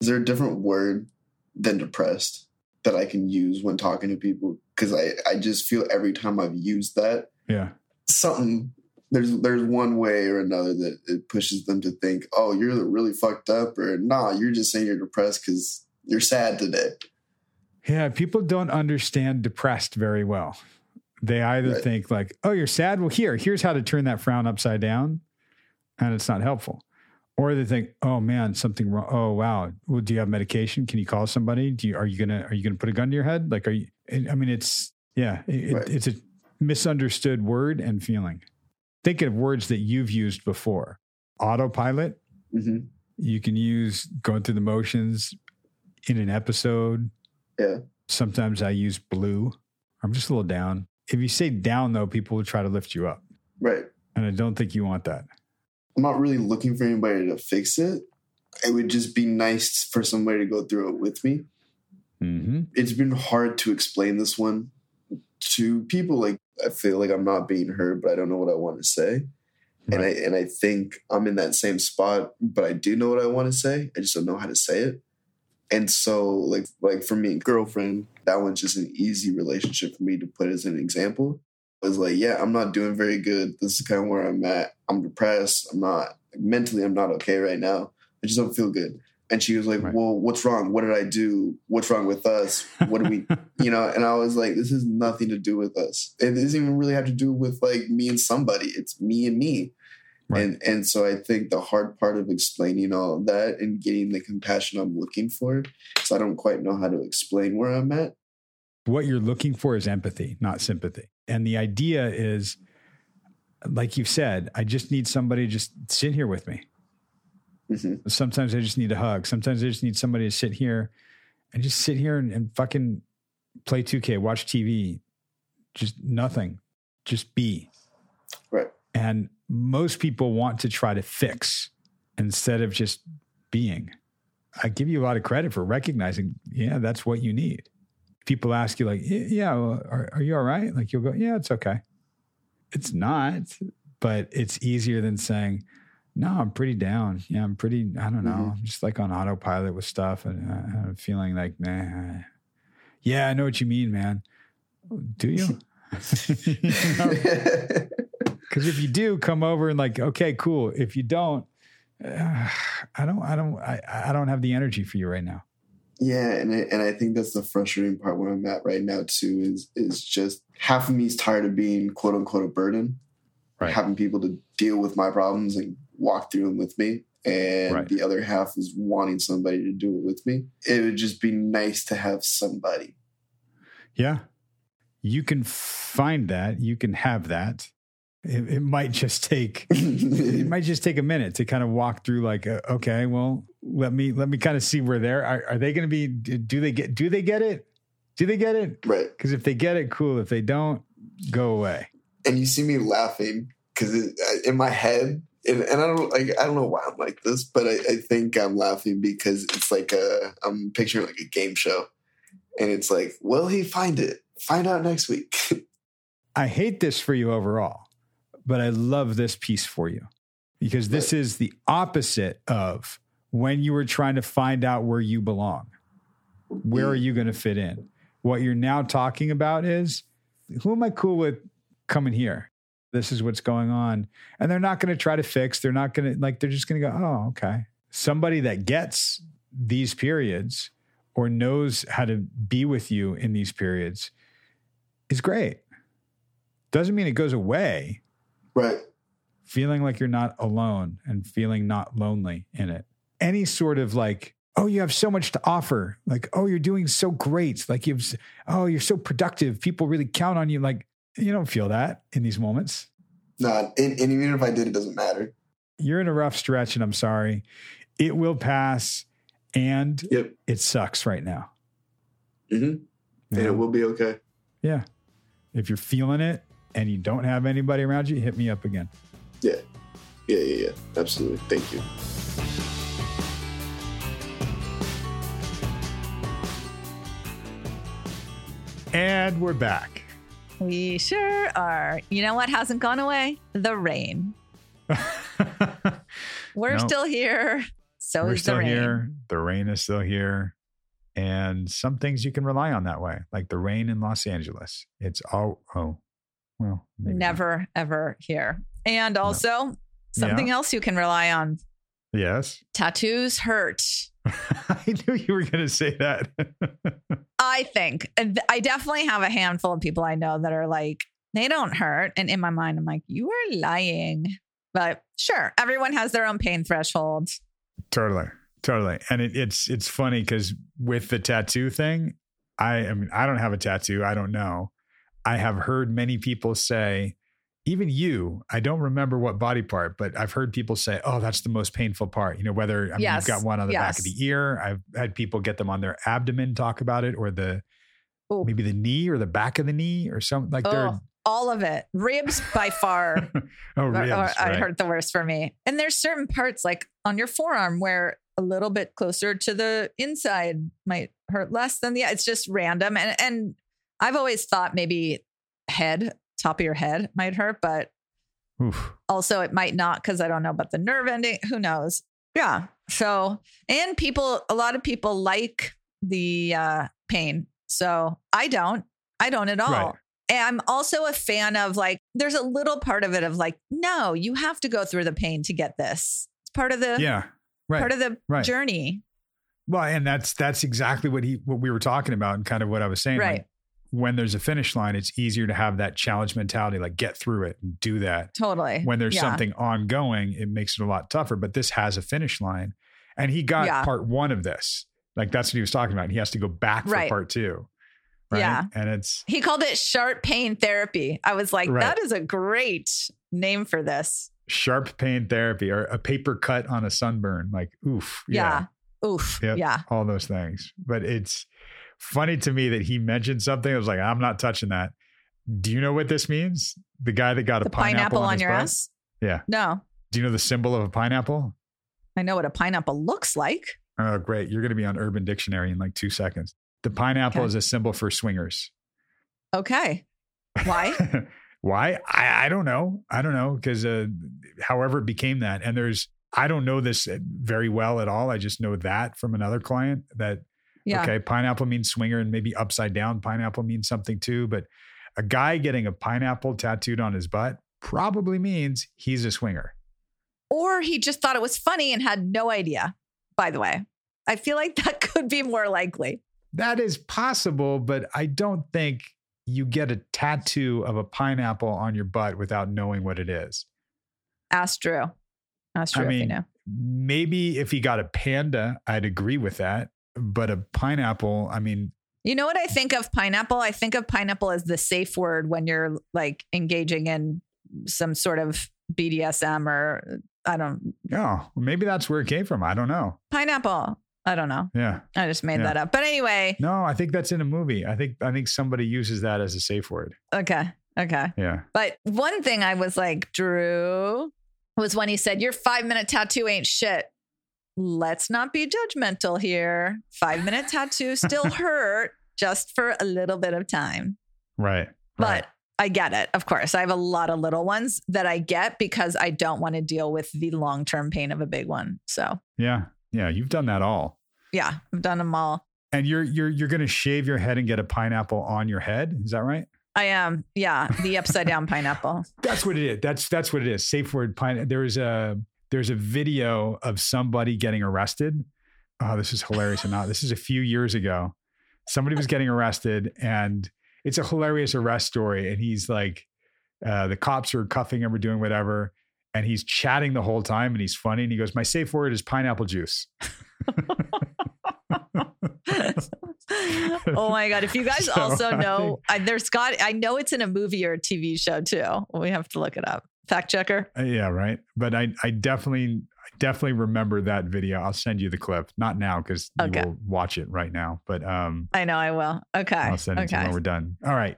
Is there a different word than depressed that I can use when talking to people? Because I, I just feel every time I've used that,
Yeah.
something there's there's one way or another that it pushes them to think, oh, you're really fucked up, or nah, you're just saying you're depressed because you're sad today.
Yeah. People don't understand depressed very well. They either
Right.
think like, "Oh, you're sad. Well, here, here's how to turn that frown upside down," and it's not helpful. Or they think, "Oh man, something wrong. Oh wow. Well, do you have medication? Can you call somebody? Do you are you gonna are you gonna put a gun to your head? Like, are you? I mean, it's yeah, it,
Right.
it's a misunderstood word and feeling. Think of words that you've used before. Autopilot.
hmm
You can use going through the motions in an episode.
Yeah.
Sometimes I use blue. I'm just a little down. If you say down, though, people will try to lift you up.
Right.
And I don't think you want that.
I'm not really looking for anybody to fix it. It would just be nice for somebody to go through it with me.
hmm
It's been hard to explain this one to people. Like I feel like I'm not being heard, but I don't know what I want to say. And I and I think I'm in that same spot, but I do know what I want to say. I just don't know how to say it. And so like like for me, girlfriend, that one's just an easy relationship for me to put as an example. I was like, yeah, I'm not doing very good. This is kind of where I'm at. I'm depressed. I'm not mentally I'm not okay right now. I just don't feel good. And she was like,
Right.
Well, what's wrong? What did I do? What's wrong with us? What do we you know and i was like this has nothing to do with us it doesn't even really have to do with like me and somebody it's me and me
Right.
and and so i think the hard part of explaining all of that and getting the compassion i'm looking for is i don't quite know how to explain where i'm at
what you're looking for is empathy, not sympathy. And the idea is, like you've said, I just need somebody to just sit here with me.
Mhm.
Sometimes I just need a hug. Sometimes I just need somebody to sit here and just sit here and, and fucking play 2K, watch TV, just nothing, just be.
right
And most people want to try to fix instead of just being. I give you a lot of credit for recognizing, yeah, that's what you need. People ask you, like, yeah, well, are, are you all right? Like, you'll go, yeah, it's okay. It's not, but it's easier than saying, no, I'm pretty down. Yeah, I'm pretty, I don't know,
Mhm.
I'm just like on autopilot with stuff and uh, I'm feeling like, nah. Yeah, I know what you mean, man. Do you? You? Because if you do come over and like, okay, cool. If you don't, uh, I don't, I don't, I, I don't have the energy for you right now.
Yeah, and I, and I think that's the frustrating part where I'm at right now too. Is is just half of me is tired of being quote unquote a burden,
Right.
having people to deal with my problems and walk through them with me, and
Right.
the other half is wanting somebody to do it with me. It would just be nice to have somebody.
Yeah. You can find that. You can have that. It, it might just take, it might just take a minute to kind of walk through like, uh, okay, well, let me, let me kind of see where they're, are, are they going to be, do they get, do they get it? Do they get it?
right,
Because if they get it, cool. If they don't, go away.
and you see me laughing because in my head. And, and I don't like I don't know why I'm like this, but I, I think I'm laughing because it's like a I'm picturing like a game show, and it's like, will he find it? Find out next week.
I hate this for you overall, but I love this piece for you because this is the opposite of when you were trying to find out where you belong. Where are mm. you going to fit in? What you're now talking about is who am I cool with coming here? This is what's going on. And they're not going to try to fix. They're not going to, like, they're just going to go, oh, okay. Somebody that gets these periods or knows how to be with you in these periods is great. Doesn't mean it goes away.
Right.
Feeling like you're not alone and feeling not lonely in it. Any sort of like, oh, you have so much to offer. Like, oh, you're doing so great. Like, you've, oh, you're so productive. People really count on you. Like, you don't feel that in these moments.
No, and, and even if I did, it doesn't matter.
You're in a rough stretch, and I'm sorry. It will pass, and
Yep.
it sucks right now.
Mm-hmm.
You
And it will be okay.
Yeah. If you're feeling it and you don't have anybody around you, hit me up again.
Yeah. Yeah, yeah, yeah. Absolutely. Thank you.
And we're back.
We sure are. You know what hasn't gone away? The rain. We're
No.
still here. So
we're
is
still
the rain.
here. The rain is still here. And some things you can rely on that way, like the rain in Los Angeles. It's all, oh, well, maybe not.
Never, ever here. And also, something
Yeah.
else you can rely on
Yes.
tattoos hurt.
I knew you were going to say that.
I think And I definitely have a handful of people I know that are like They don't hurt. And in my mind, I'm like, you are lying. But sure, everyone has their own pain threshold.
Totally. Totally. And it, it's it's funny because with the tattoo thing, I, I mean, I don't have a tattoo. I don't know. I have heard many people say, even you, I don't remember what body part, but I've heard people say, oh, that's the most painful part. You know, whether I mean,
Yes.
you've got one on the back of the ear. I've had people get them on their abdomen, talk about it, or the
Ooh.
maybe the knee or the back of the knee or something like they're,
all of it. Ribs by far.
oh, ribs.
or I
right.
heard the worst for me. And there's certain parts like on your forearm where a little bit closer to the inside might hurt less than the it's just random. And and I've always thought maybe head, top of your head might hurt, but
Oof.
also it might not because I don't know about the nerve ending. Who knows? Yeah. So and people, a lot of people like the uh pain. So I don't. I don't at all.
Right.
And I'm also a fan of like, there's a little part of it of like, no, you have to go through the pain to get this. It's part of the
Yeah. Right.
part of the
right.
journey.
Well, and that's that's exactly what he what we were talking about and kind of what I was saying.
Right.
Like, when there's a finish line, it's easier to have that challenge mentality, like get through it and do that.
Totally.
When there's
Yeah.
something ongoing, it makes it a lot tougher. But this has a finish line. And he got
Yeah.
part one of this. Like that's what he was talking about. He has to go back for
Right.
part two. Right.
Yeah.
And it's
He called it sharp pain therapy. I was like,
Right.
that is a great name for this.
sharp pain therapy or a paper cut on a sunburn. Like, oof.
Yeah. Oof.
Yep.
Yeah.
all those things. But it's funny to me that he mentioned something. I was like, I'm not touching that. Do you know what this means? The guy that got a
The pineapple,
pineapple,
on,
his
your
butt?
ass?
Yeah.
No.
Do you know the symbol of a pineapple?
I know what a pineapple looks like.
Oh, great. You're going to be on Urban Dictionary in like two seconds. The pineapple
Okay.
is a symbol for swingers.
Okay. Why?
Why? I, I don't know. I don't know because uh, however it became that. And there's, I don't know this very well at all. I just know that from another client that
Yeah.
Okay, pineapple means swinger, and maybe upside down pineapple means something too. But a guy getting a pineapple tattooed on his butt probably means he's a swinger.
Or he just thought it was funny and had no idea, by the way. I feel like that could be more likely.
That is possible, but I don't think you get a tattoo of a pineapple on your butt without knowing what it is.
Ask Drew. Ask
I
Drew if you
mean,
know.
Maybe if he got a panda, I'd agree with that. But a pineapple, I mean,
You know what I think of pineapple? I think of pineapple as the safe word when you're like engaging in some sort of BDSM or I don't
oh, maybe that's where it came from. I don't know.
pineapple. I don't know.
Yeah.
I just made
Yeah.
that up. But anyway,
No, I think that's in a movie. I think I think somebody uses that as a safe word.
okay. Okay.
Yeah.
But one thing I was like, Drew, was when he said, Your five minute tattoo ain't shit. Let's not be judgmental here. Five minute tattoos still hurt just for a little bit of time.
Right.
But
right.
I get it. Of course, I have a lot of little ones that I get because I don't want to deal with the long term pain of a big one. So,
yeah. Yeah. You've done that all.
yeah, I've done them all.
And you're you're you're gonna shave your head and get a pineapple on your head. Is that right?
I am. Yeah, the upside down pineapple.
That's what it is. That's that's what it is. Safe word pine. There's a there's a video of somebody getting arrested. Oh, this is hilarious or not. This is a few years ago. Somebody was getting arrested and it's a hilarious arrest story. And he's like, uh, the cops are cuffing him or doing whatever. And he's chatting the whole time and he's funny. And he goes, My safe word is pineapple juice.
oh my god! If you guys
So,
also
I
know, I, there's got. I know it's in a movie or a TV show too. We have to look it up. Fact checker.
Uh, yeah, right. But I, I definitely, I definitely remember that video. I'll send you the clip. Not now because you will watch it right now. But um,
I know I will. Okay.
I'll send it to you when we're done. All right,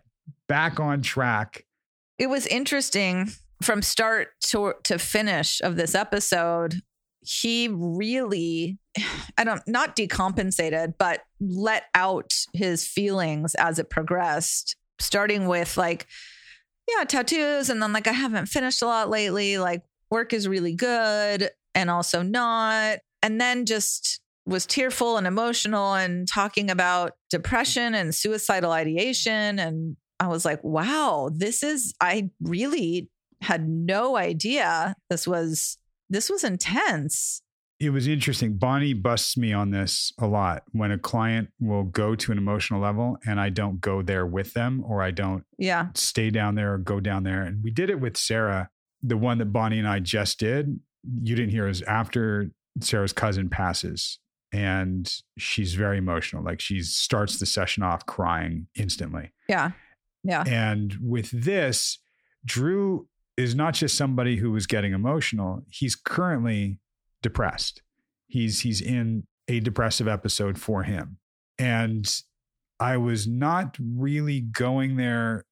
back on track.
It was interesting from start to to finish of this episode. He really, I don't, not decompensated, but let out his feelings as it progressed, starting with like, yeah, tattoos. And then like, I haven't finished a lot lately. Like, work is really good and also not. And then just was tearful and emotional and talking about depression and suicidal ideation. And I was like, wow, this is, I really had no idea this was, this was intense.
It was interesting. Bonnie busts me on this a lot when a client will go to an emotional level and I don't go there with them or I don't
Yeah.
stay down there or go down there. And we did it with Sarah, the one that Bonnie and I just did. You didn't hear is after Sarah's cousin passes and she's very emotional. Like she starts the session off crying instantly.
Yeah. Yeah.
And with this, Drew is not just somebody who was getting emotional. He's currently depressed. He's he's in a depressive episode for him. And I was not really going there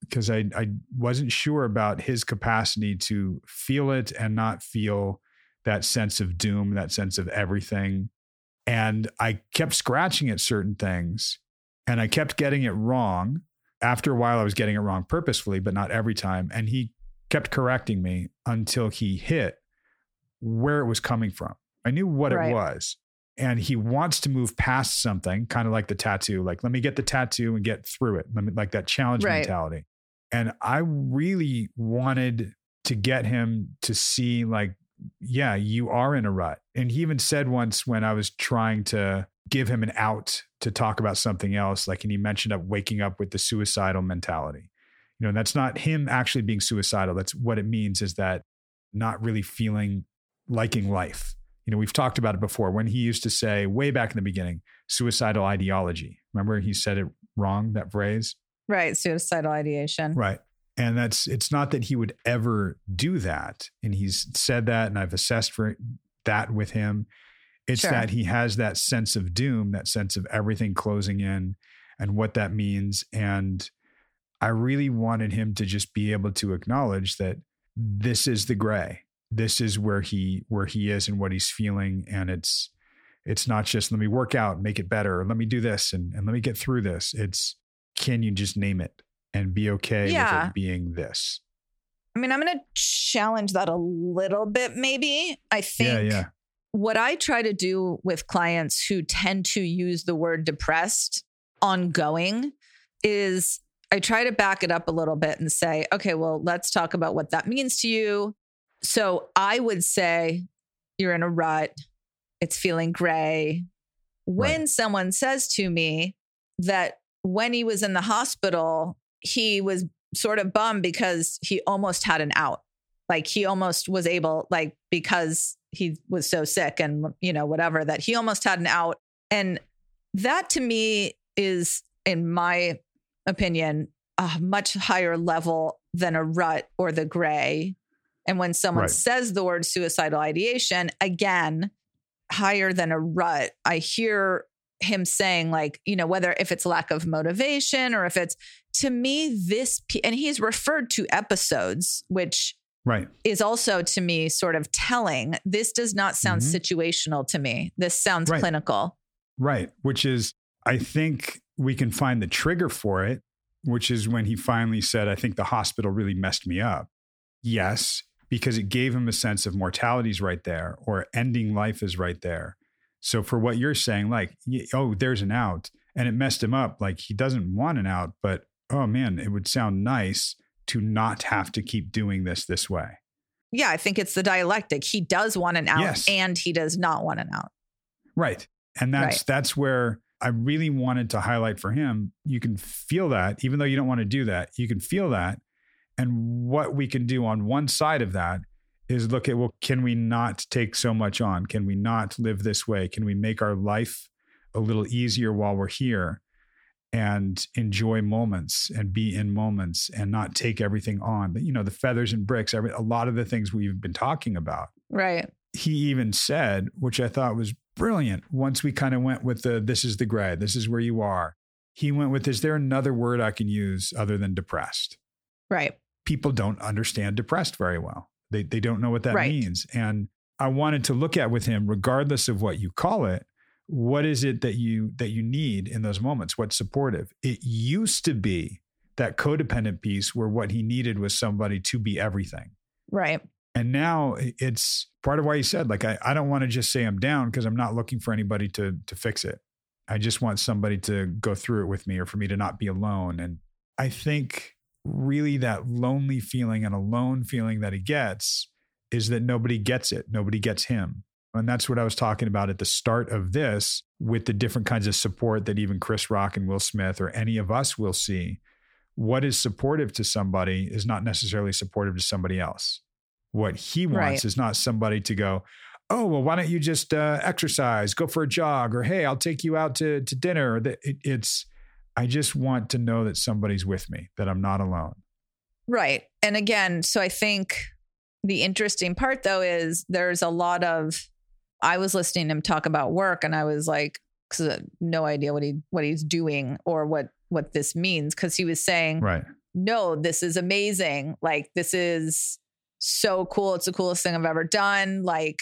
because I, I wasn't sure about his capacity to feel it and not feel that sense of doom, that sense of everything. And I kept scratching at certain things and I kept getting it wrong. After a while, I was getting it wrong purposefully, but not every time. And he kept correcting me until he hit where it was coming from. I knew what
Right.
it was. And he wants to move past something, kind of like the tattoo. Like, let me get the tattoo and get through it. Let me, like that challenge
Right.
mentality. And I really wanted to get him to see, like, yeah, you are in a rut. And he even said once when I was trying to give him an out to talk about something else, like, and he mentioned up waking up with the suicidal mentality. You know, that's not him actually being suicidal. That's what it means is that not really feeling liking life. You know, we've talked about it before when he used to say way back in the beginning, suicidal ideology. Remember he said it wrong, that phrase?
Right. Suicidal ideation.
Right. And that's it's not that he would ever do that. And he's said that, and I've assessed for that with him. It's
Sure.
that he has that sense of doom, that sense of everything closing in and what that means. And I really wanted him to just be able to acknowledge that this is the gray. This is where he where he is and what he's feeling. And it's it's not just let me work out, make it better, or let me do this and, and let me get through this. It's can you just name it and be okay with it being this?
I mean, I'm going to challenge that a little bit, maybe. I think
Yeah, yeah.
what I try to do with clients who tend to use the word depressed ongoing is I try to back it up a little bit and say, okay, well, let's talk about what that means to you. So I would say you're in a rut, it's feeling gray. When
Right.
someone says to me that when he was in the hospital, he was sort of bummed because he almost had an out. Like he almost was able, like, because he was so sick and, you know, whatever, that he almost had an out. And that to me is, in my opinion, a much higher level than a rut or the gray. And when someone
Right.
says the word suicidal ideation, again, higher than a rut, I hear him saying, like, you know, whether if it's lack of motivation or if it's to me, this, and he's referred to episodes, which
Right.
is also to me sort of telling. This does not sound
Mhm.
situational to me. This sounds
Right.
clinical.
Right. Which is, I think we can find the trigger for it, which is when he finally said, I think the hospital really messed me up. Yes, because it gave him a sense of mortality's right there or ending life is right there. So for what you're saying, like, oh, there's an out and it messed him up. Like he doesn't want an out, but oh man, it would sound nice to not have to keep doing this this way.
Yeah, I think it's the dialectic. He does want an out
Yes.
and he does not want an out.
Right. And that's
Right.
that's where I really wanted to highlight for him. You can feel that, even though you don't want to do that, you can feel that. And what we can do on one side of that is look at well, can we not take so much on? Can we not live this way? Can we make our life a little easier while we're here and enjoy moments and be in moments and not take everything on? But you know, the feathers and bricks, every a lot of the things we've been talking about
Right.
he even said, which I thought was brilliant, once we kind of went with the this is the grade, this is where you are. He went with, is there another word I can use other than depressed?
Right.
People don't understand depressed very well. They they don't know what that
Right.
means. And I wanted to look at with him, regardless of what you call it, what is it that you that you need in those moments? What's supportive? It used to be that codependent piece where what he needed was somebody to be everything.
Right.
And now it's part of why he said, like, I, I don't want to just say I'm down because I'm not looking for anybody to to fix it. I just want somebody to go through it with me or for me to not be alone. And I think really that lonely feeling and alone feeling that he gets is that nobody gets it. Nobody gets him. And that's what I was talking about at the start of this with the different kinds of support that even Chris Rock and Will Smith or any of us will see. What is supportive to somebody is not necessarily supportive to somebody else. What he wants
Right.
is not somebody to go, oh, well, why don't you just uh, exercise, go for a jog, or hey, I'll take you out to, to dinner. Or it, it's, I just want to know that somebody's with me, that I'm not alone.
Right. And again, so I think the interesting part though is there's a lot of I was listening to him talk about work and I was like cuz uh, no idea what he what he's doing or what what this means cuz he was saying
Right.
no, this is amazing. Like this is so cool. It's the coolest thing I've ever done. Like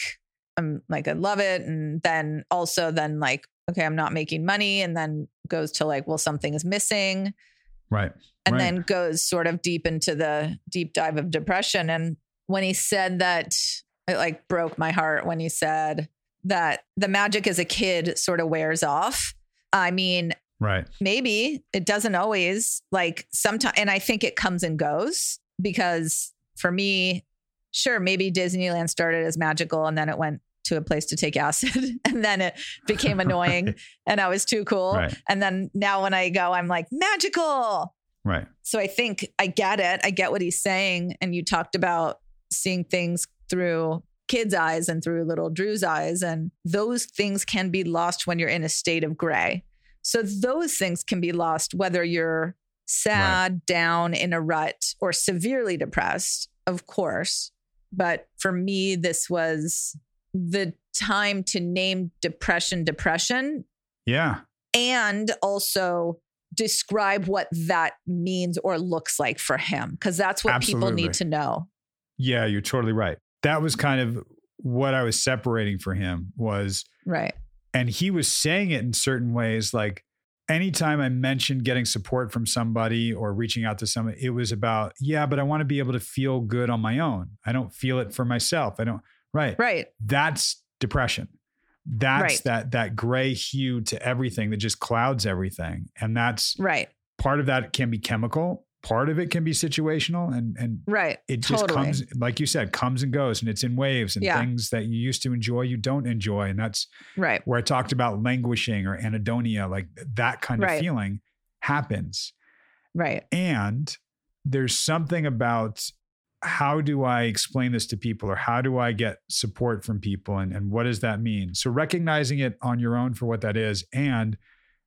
I'm like I love it and then also then like okay, I'm not making money and then goes to like well something is missing
Right.
and
Right.
then goes sort of deep into the deep dive of depression and when he said that it like broke my heart when he said that the magic as a kid sort of wears off i mean
Right.
maybe it doesn't always like sometimes and i think it comes and goes because for me sure maybe disneyland started as magical and then it went to a place to take acid and then it became annoying
Right.
and i was too cool
Right.
and then now when i go i'm like magical
Right.
so I think I get it. I get what he's saying. And you talked about seeing things through kids' eyes and through little Drew's eyes. And those things can be lost when you're in a state of gray. So those things can be lost whether you're sad, down, in a rut, or severely depressed, of course. But for me, this was the time to name depression depression
Yeah.
and also describe what that means or looks like for him because that's what people need to know
Yeah, you're totally right. That was kind of what I was separating for him was
right
and he was saying it in certain ways like anytime I mentioned getting support from somebody or reaching out to somebody, it was about, yeah, but I want to be able to feel good on my own. I don't feel it for myself. I don't right.
right
That's depression. That's
Right.
that that gray hue to everything that just clouds everything. And that's
right
part of that can be chemical, part of it can be situational and and
right
it just
Totally.
comes like you said comes and goes and it's in waves and
Yeah.
things that you used to enjoy you don't enjoy and that's
right
where i talked about languishing or anhedonia like that kind of feeling happens
right
and there's something about how do i explain this to people or how do i get support from people and, and what does that mean so recognizing it on your own for what that is and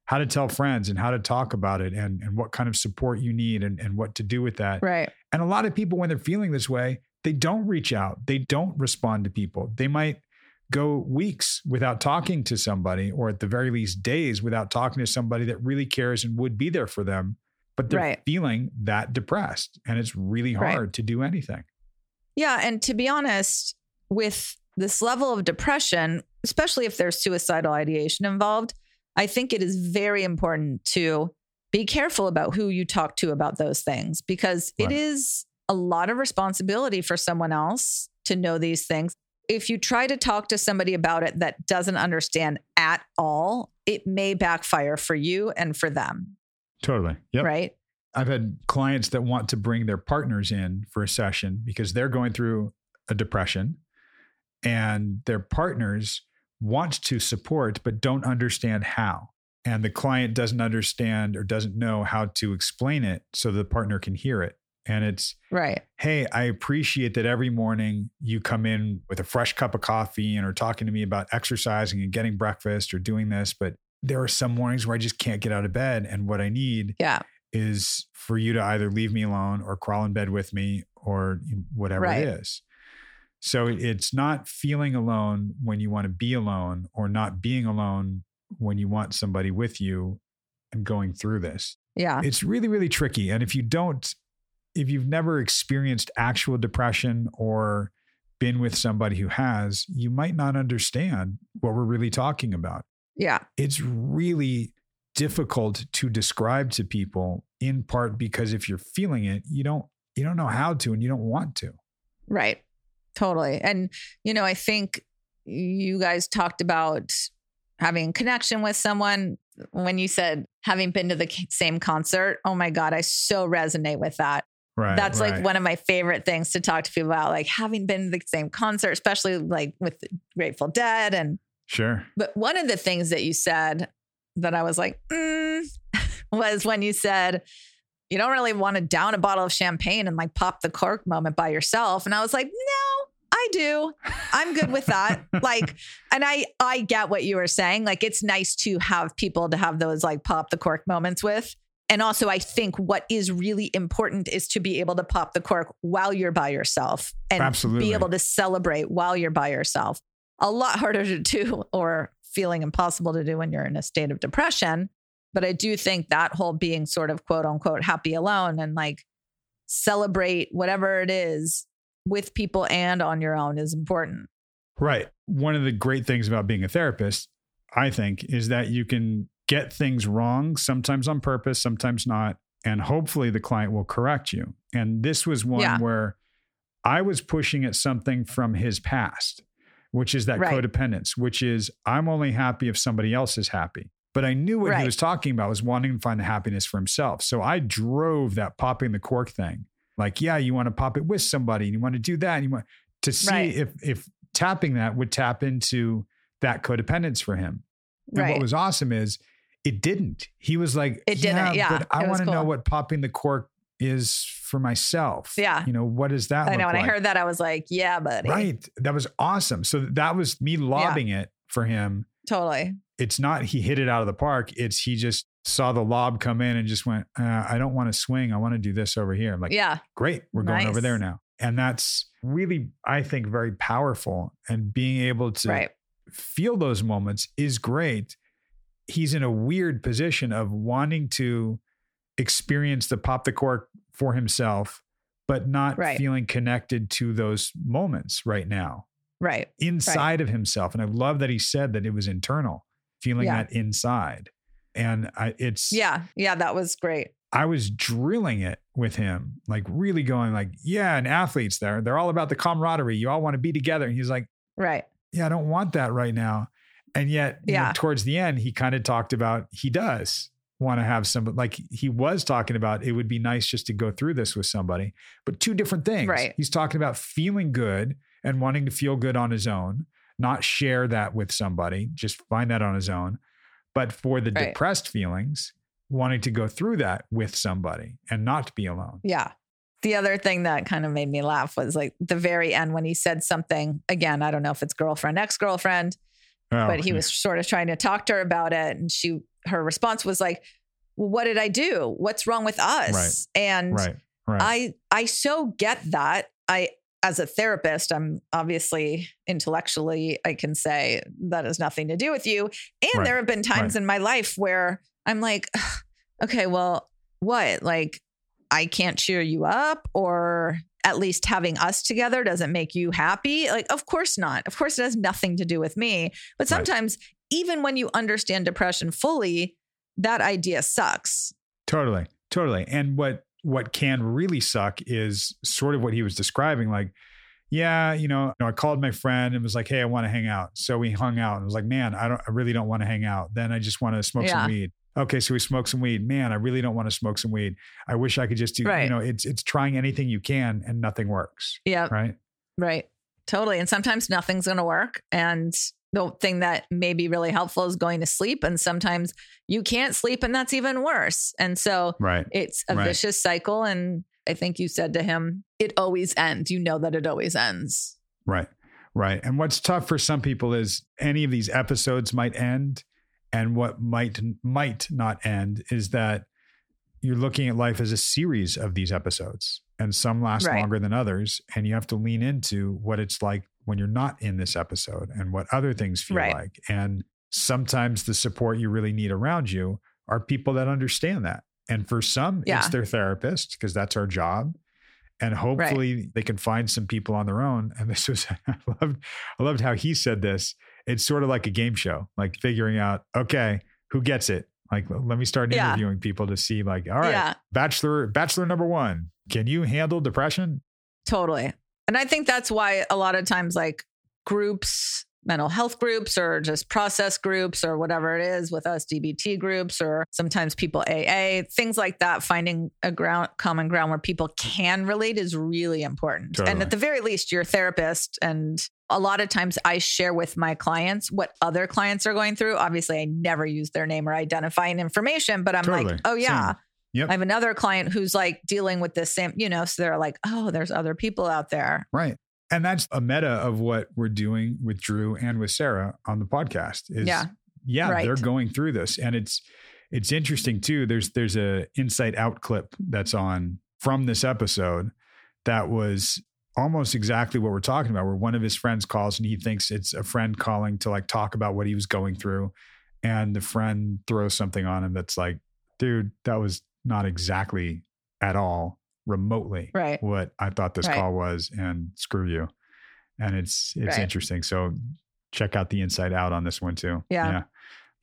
how to tell friends and how to talk about it and, and what kind of support you need and, and what to do with that
right
and a lot of people, when they're feeling this way, they don't reach out. They don't respond to people. They might go weeks without talking to somebody, or at the very least, days without talking to somebody that really cares and would be there for them. But they're
Right.
feeling that depressed, and it's really
Right.
hard to do anything.
yeah and to be honest with this level of depression especially if there's suicidal ideation involved i think it is very important to be careful about who you talk to about those things because it
Right.
is a lot of responsibility for someone else to know these things. If you try to talk to somebody about it that doesn't understand at all, it may backfire for you and for them,
Totally. Yep.
right?
I've had clients that want to bring their partners in for a session because they're going through a depression and their partners want to support but don't understand how. And the client doesn't understand or doesn't know how to explain it so the partner can hear it. And it's,
Right.
hey, I appreciate that every morning you come in with a fresh cup of coffee and are talking to me about exercising and getting breakfast or doing this. But there are some mornings where I just can't get out of bed. And what I need
Yeah.
is for you to either leave me alone or crawl in bed with me or whatever
Right.
it is. So it's not feeling alone when you want to be alone or not being alone when you want somebody with you and going through this.
Yeah.
It's really, really tricky. And if you don't, if you've never experienced actual depression or been with somebody who has, you might not understand what we're really talking about
Yeah.
it's really difficult to describe to people in part because if you're feeling it you don't you don't know how to and you don't want to
Right. Totally. And, you know, I think you guys talked about having connection with someone when you said having been to the same concert. Oh my God, I so resonate with that.
Right.
That's
right.
like one of my favorite things to talk to people about, like having been to the same concert, especially like with Grateful Dead. And,
Sure.
but one of the things that you said that I was like, mm, was when you said, you don't really want to down a bottle of champagne and like pop the cork moment by yourself. And I was like, no, I do. I'm good with that. like, and I I get what you were saying. Like, it's nice to have people to have those like pop the cork moments with. And also, I think what is really important is to be able to pop the cork while you're by yourself and
Absolutely.
be able to celebrate while you're by yourself. A lot harder to do or feeling impossible to do when you're in a state of depression. But I do think that whole being sort of quote unquote happy alone and like celebrate whatever it is with people and on your own is important.
Right. One of the great things about being a therapist, I think, is that you can get things wrong, sometimes on purpose, sometimes not. And hopefully the client will correct you. And this was one
Yeah.
where I was pushing at something from his past, which is that
Right.
codependence, which is I'm only happy if somebody else is happy. But I knew what
Right.
he was talking about was wanting to find the happiness for himself. So I drove that popping the cork thing. Like, yeah, you want to pop it with somebody and you want to do that. And you want to see
Right.
if if tapping that would tap into that codependence for him. And
Right.
what was awesome is it didn't. He was like,
It didn't, yeah,
but I want to know what popping the cork is for myself.
Yeah.
You know, what does that
I know. And
like?
I heard that I was like, yeah, buddy.
Right. That was awesome. So that was me lobbing it for him.
Totally.
It's not he hit it out of the park. It's he just saw the lob come in and just went, uh, I don't want to swing. I want to do this over here. I'm like,
yeah.
great, we're going over there now. And that's really, I think, very powerful. And being able to
Right.
feel those moments is great. He's in a weird position of wanting to experience the pop the cork for himself, but not
Right.
feeling connected to those moments right now
Right.
inside of himself. And I love that he said that it was internal, feeling
Yeah.
that inside. And I, it's,
Yeah. Yeah. That was great.
I was drilling it with him, like really going like, yeah, and athletes there, they're all about the camaraderie. You all want to be together. And he's like,
Right.
yeah, I don't want that right now. And yet, you know,
Yeah.
towards the end, he kind of talked about he does want to have some, like he was talking about it would be nice just to go through this with somebody, but two different things.
Right.
He's talking about feeling good and wanting to feel good on his own, not share that with somebody, just find that on his own. But for the
Right.
depressed feelings, wanting to go through that with somebody and not be alone.
Yeah. The other thing that kind of made me laugh was like the very end when he said something again, I don't know if it's girlfriend, ex girlfriend,
Oh,
but he
yeah.
was sort of trying to talk to her about it. And she, her response was like, well, what did I do? What's wrong with us? And
right, right.
I, I so get that. I, as a therapist, I'm obviously intellectually, I can say that has nothing to do with you. And
Right,
there have been times in my life where I'm like, okay, well, what? Like, I can't cheer you up, or at least having us together doesn't make you happy. Like, of course not. Of course, it has nothing to do with me. But
Right.
sometimes, even when you understand depression fully, that idea sucks.
Totally, totally. And what what can really suck is sort of what he was describing. Like, yeah, you know, I called my friend and was like, "Hey, I want to hang out." So we hung out and was like, "Man, I don't, I really don't want to hang out." Then I just want to smoke
Yeah.
some weed. Okay, so we smoke some weed. Man, I really don't want to smoke some weed. I wish I could just do. You know, it's it's trying anything you can and nothing works.
Yeah.
Right.
Right. Totally. And sometimes nothing's going to work. And the thing that may be really helpful is going to sleep. And sometimes you can't sleep, and that's even worse. And so
Right.
it's a
Right.
vicious cycle. And I think you said to him, it always ends. You know that it always ends.
Right. Right. And what's tough for some people is any of these episodes might end. And what might might not end is that you're looking at life as a series of these episodes. And some last
Right.
longer than others. And you have to lean into what it's like when you're not in this episode and what other things feel
Right.
like. And sometimes the support you really need around you are people that understand that. And for some,
Yeah.
it's their therapist, because that's our job and hopefully they can find some people on their own. And this was I loved I loved how he said this. It's sort of like a game show, like figuring out, okay, who gets it? Like let me start
Yeah.
interviewing people to see, like, all right,
Yeah.
bachelor, bachelor number one, can you handle depression?
Totally. And I think that's why a lot of times, like groups mental health groups or just process groups or whatever it is with us DBT groups or sometimes people AA, things like that. Finding a ground, common ground where people can relate is really important.
Totally.
And at the very least, your therapist and a lot of times I share with my clients what other clients are going through. Obviously, I never use their name or identifying information, but I'm
Totally.
like, oh yeah.
Same. Yep.
I have another client who's like dealing with this same, you know, so they're like, oh, there's other people out there.
Right. And that's a meta of what we're doing with Drew and with Sarah on the podcast is
Yeah.
yeah,
Right.
they're going through this. And it's it's interesting too. There's there's a insight out clip that's on from this episode that was almost exactly what we're talking about, where one of his friends calls and he thinks it's a friend calling to like talk about what he was going through. And the friend throws something on him that's like, dude, that was not exactly at all remotely
Right.
what I thought this
Right.
call was, and screw you. And it's it's
Right.
interesting. So check out the inside out on this one too.
Yeah.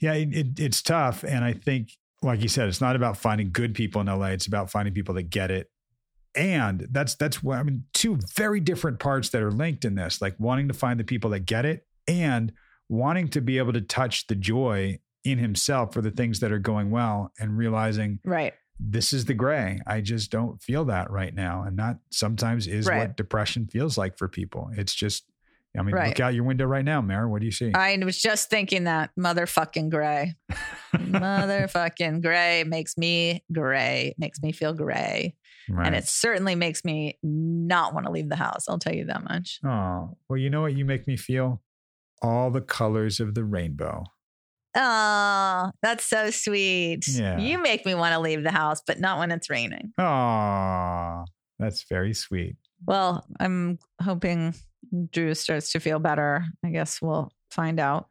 yeah, yeah. It, it, it's tough, and I think, like you said, it's not about finding good people in LA. It's about finding people that get it. And that's that's what I mean. Two very different parts that are linked in this, like wanting to find the people that get it, and wanting to be able to touch the joy in himself for the things that are going well, and realizing
Right.
This is the gray. I just don't feel that right now. And that sometimes is
Right.
what depression feels like for people. It's just, I mean,
Right.
look out your window right now, Mara. What do you see?
I was just thinking that motherfucking gray. motherfucking gray makes me gray, makes me feel gray.
right.
And it certainly makes me not want to leave the house. I'll tell you that much.
oh, well, you know what you make me feel? All the colors of the rainbow.
Oh, that's so sweet.
Yeah.
You make me want to leave the house, but not when it's raining.
Oh, that's very sweet.
Well, I'm hoping Drew starts to feel better. I guess we'll find out.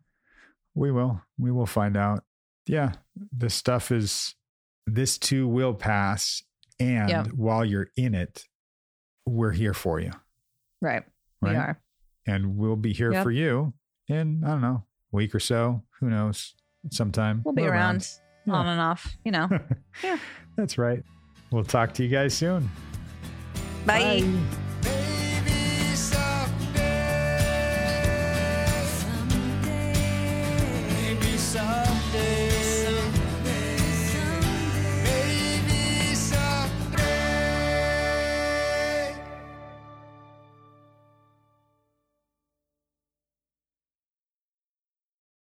We will. We will find out. Yeah. The stuff is, this too will pass. And
Yep.
while you're in it, we're here for you.
Right.
Right.
We are.
and we'll be here
Yep.
for you in I don't know a week or so. Who knows? Sometime
We'll be
We're
around,
Yeah.
on and off, you know. Yeah.
That's right. We'll talk to you guys soon.
Bye.
Bye.